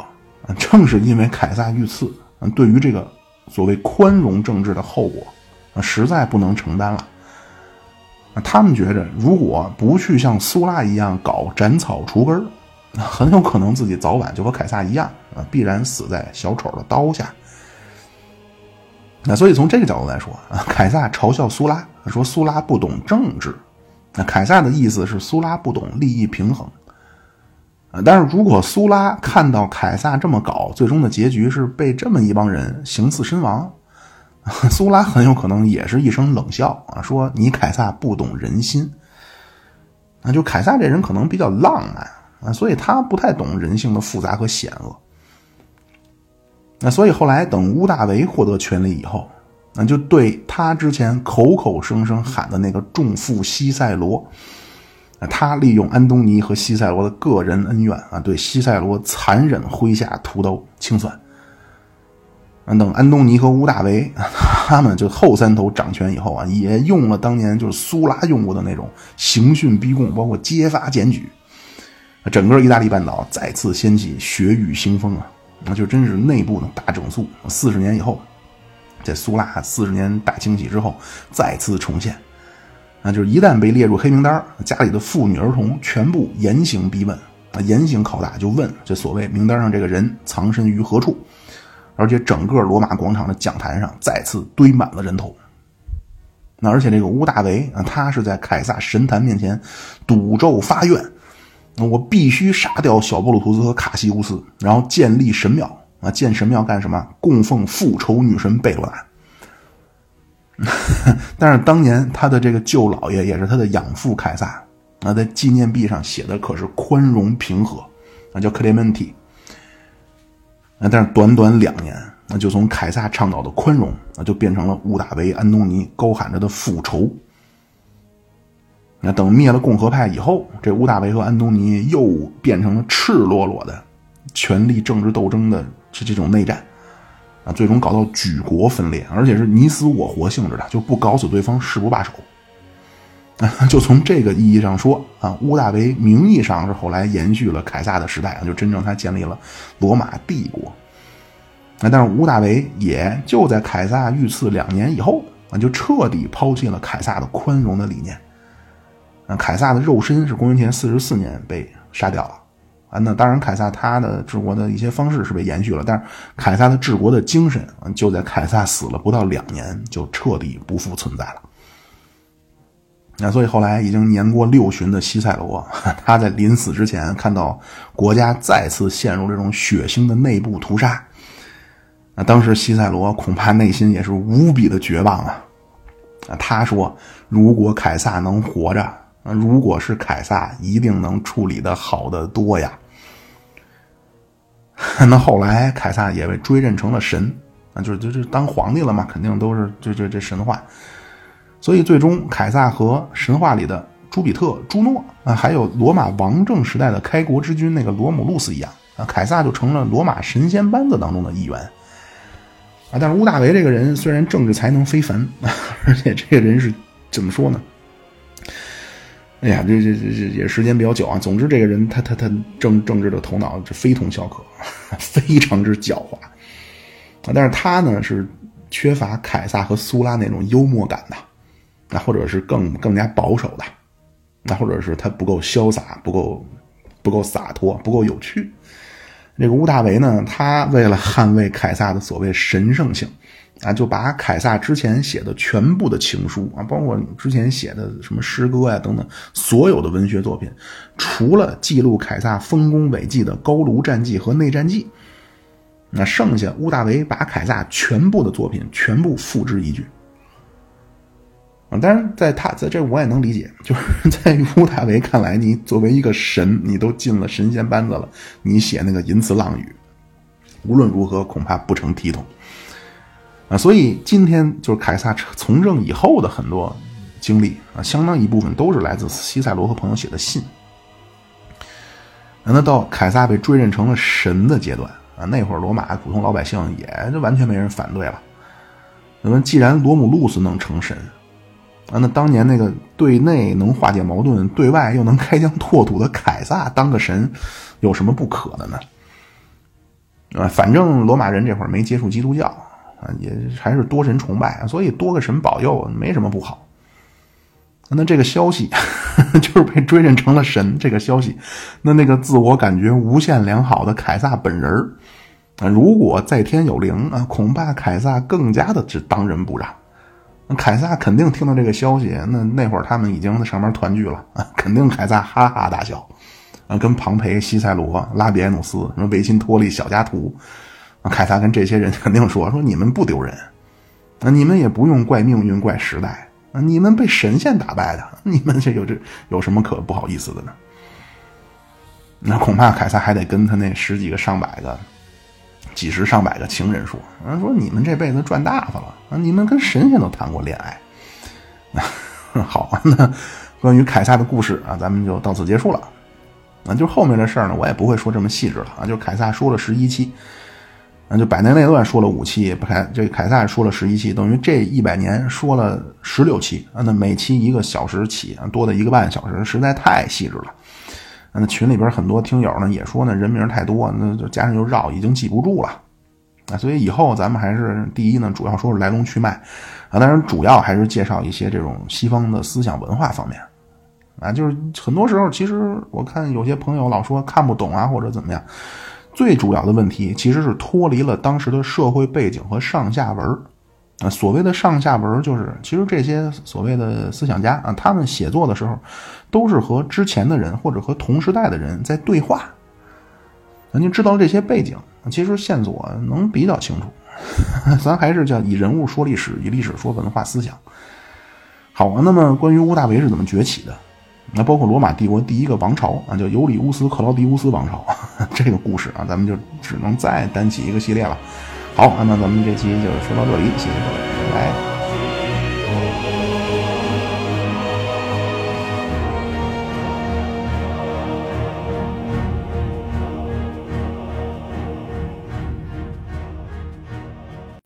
正是因为凯撒遇刺，对于这个所谓宽容政治的后果啊，实在不能承担了。他们觉着，如果不去像苏拉一样搞斩草除根很有可能自己早晚就和凯撒一样啊，必然死在小丑的刀下。那所以从这个角度来说啊，凯撒嘲笑苏拉，说苏拉不懂政治。那凯撒的意思是苏拉不懂利益平衡。啊，但是如果苏拉看到凯撒这么搞，最终的结局是被这么一帮人行刺身亡，苏拉很有可能也是一声冷笑啊，说你凯撒不懂人心。那就凯撒这人可能比较浪漫啊，所以他不太懂人性的复杂和险恶。那所以后来等屋大维获得权力以后，那就对他之前口口声声喊的那个重负西塞罗，他利用安东尼和西塞罗的个人恩怨啊，对西塞罗残忍挥下屠刀清算。等安东尼和屋大维 他们就后三头掌权以后啊，也用了当年就是苏拉用过的那种刑讯逼供，包括揭发检举，整个意大利半岛再次掀起血雨腥风啊。那就真是内部的大整肃。四十年以后，在苏拉四十年大清洗之后再次重现。那就是一旦被列入黑名单，家里的妇女儿童全部严刑逼问啊，严刑拷打，就问这所谓名单上这个人藏身于何处。而且整个罗马广场的讲坛上再次堆满了人头。那而且这个乌大维啊，他是在凯撒神坛面前赌咒发愿。我必须杀掉小布鲁图斯和卡西乌斯，然后建立神庙啊！建神庙干什么？供奉复仇女神贝罗娜。但是当年他的这个舅老爷也是他的养父凯撒啊，在纪念币上写的可是宽容平和，那叫克雷门蒂。啊，但是短短两年，那就从凯撒倡导的宽容那，就变成了乌大维、安东尼高喊着的复仇。那等灭了共和派以后，这乌大维和安东尼又变成了赤裸裸的权力政治斗争的这这种内战。啊，最终搞到举国分裂，而且是你死我活性质的，就不搞死对方誓不罢手。就从这个意义上说啊，屋大维名义上是后来延续了凯撒的时代，就真正他建立了罗马帝国。那但是屋大维也就在凯撒遇刺两年以后啊，就彻底抛弃了凯撒的宽容的理念。啊，凯撒的肉身是公元前四十四年被杀掉了。啊，那当然，凯撒他的治国的一些方式是被延续了，但是凯撒的治国的精神就在凯撒死了不到两年就彻底不复存在了。那所以后来已经年过六旬的西塞罗，他在临死之前看到国家再次陷入这种血腥的内部屠杀，那当时西塞罗恐怕内心也是无比的绝望啊！啊，他说：“如果凯撒能活着，如果是凯撒，一定能处理的好得多呀。” 那后来凯撒也被追认成了神，啊，就是就是当皇帝了嘛，肯定都是这这这神话。所以最终凯撒和神话里的朱比特、朱诺啊，还有罗马王政时代的开国之君那个罗姆路斯一样啊，凯撒就成了罗马神仙班子当中的一员。啊，但是屋大维这个人虽然政治才能非凡，而且这个人是怎么说呢？哎呀，这这这这也时间比较久啊。总之，这个人他他他政政治的头脑是非同小可，非常之狡猾啊。但是他呢是缺乏凯撒和苏拉那种幽默感的，那或者是更更加保守的，那或者是他不够潇洒，不够不够洒脱，不够有趣。这个屋大维呢，他为了捍卫凯撒的所谓神圣性。啊，就把凯撒之前写的全部的情书啊，包括之前写的什么诗歌呀等等，所有的文学作品，除了记录凯撒丰功伟绩的高卢战记和内战记，那剩下屋大维把凯撒全部的作品全部付之一炬。啊，当然，在他在这我也能理解，就是 在屋大维看来，你作为一个神，你都进了神仙班子了，你写那个淫词浪语，无论如何恐怕不成体统。啊，所以今天就是凯撒从政以后的很多经历啊，相当一部分都是来自西塞罗和朋友写的信。那到凯撒被追认成了神的阶段啊，那会儿罗马普通老百姓也就完全没人反对了。那么既然罗姆路斯能成神啊，那当年那个对内能化解矛盾、对外又能开疆拓土的凯撒当个神，有什么不可的呢？啊，反正罗马人这会儿没接触基督教。啊，也还是多神崇拜，所以多个神保佑没什么不好。那这个消息 就是被追认成了神，这个消息，那那个自我感觉无限良好的凯撒本人啊，如果在天有灵啊，恐怕凯撒更加的只当仁不让。凯撒肯定听到这个消息，那那会儿他们已经在上面团聚了啊，肯定凯撒哈哈大笑啊，跟庞培、西塞罗、拉比埃努斯、什么维辛托利、小加图。凯撒跟这些人肯定说：“说你们不丢人，啊，你们也不用怪命运、怪时代，啊，你们被神仙打败的，你们这有这有什么可不好意思的呢？”那恐怕凯撒还得跟他那十几个、上百个、几十上百个情人说：“啊，说你们这辈子赚大发了，啊，你们跟神仙都谈过恋爱。”好，那关于凯撒的故事啊，咱们就到此结束了。啊，就后面的事儿呢，我也不会说这么细致了啊，就凯撒说了十一期。那就百年内乱说了五期，凯这凯撒说了十一期，等于这一百年说了十六期啊。那每期一个小时起，多的一个半小时，实在太细致了。那群里边很多听友呢也说呢，人名太多，那就加上又绕，已经记不住了啊。所以以后咱们还是第一呢，主要说是来龙去脉啊，当然主要还是介绍一些这种西方的思想文化方面啊。就是很多时候，其实我看有些朋友老说看不懂啊，或者怎么样。最主要的问题其实是脱离了当时的社会背景和上下文啊。所谓的上下文，就是其实这些所谓的思想家啊，他们写作的时候，都是和之前的人或者和同时代的人在对话。那您知道这些背景，其实线索能比较清楚。咱还是叫以人物说历史，以历史说文化思想。好啊，那么关于屋大维是怎么崛起的？那包括罗马帝国第一个王朝啊，叫尤里乌斯·克劳迪乌斯王朝，这个故事啊，咱们就只能再单起一个系列了。好，那咱们这期就说到这里，谢谢各位，拜拜。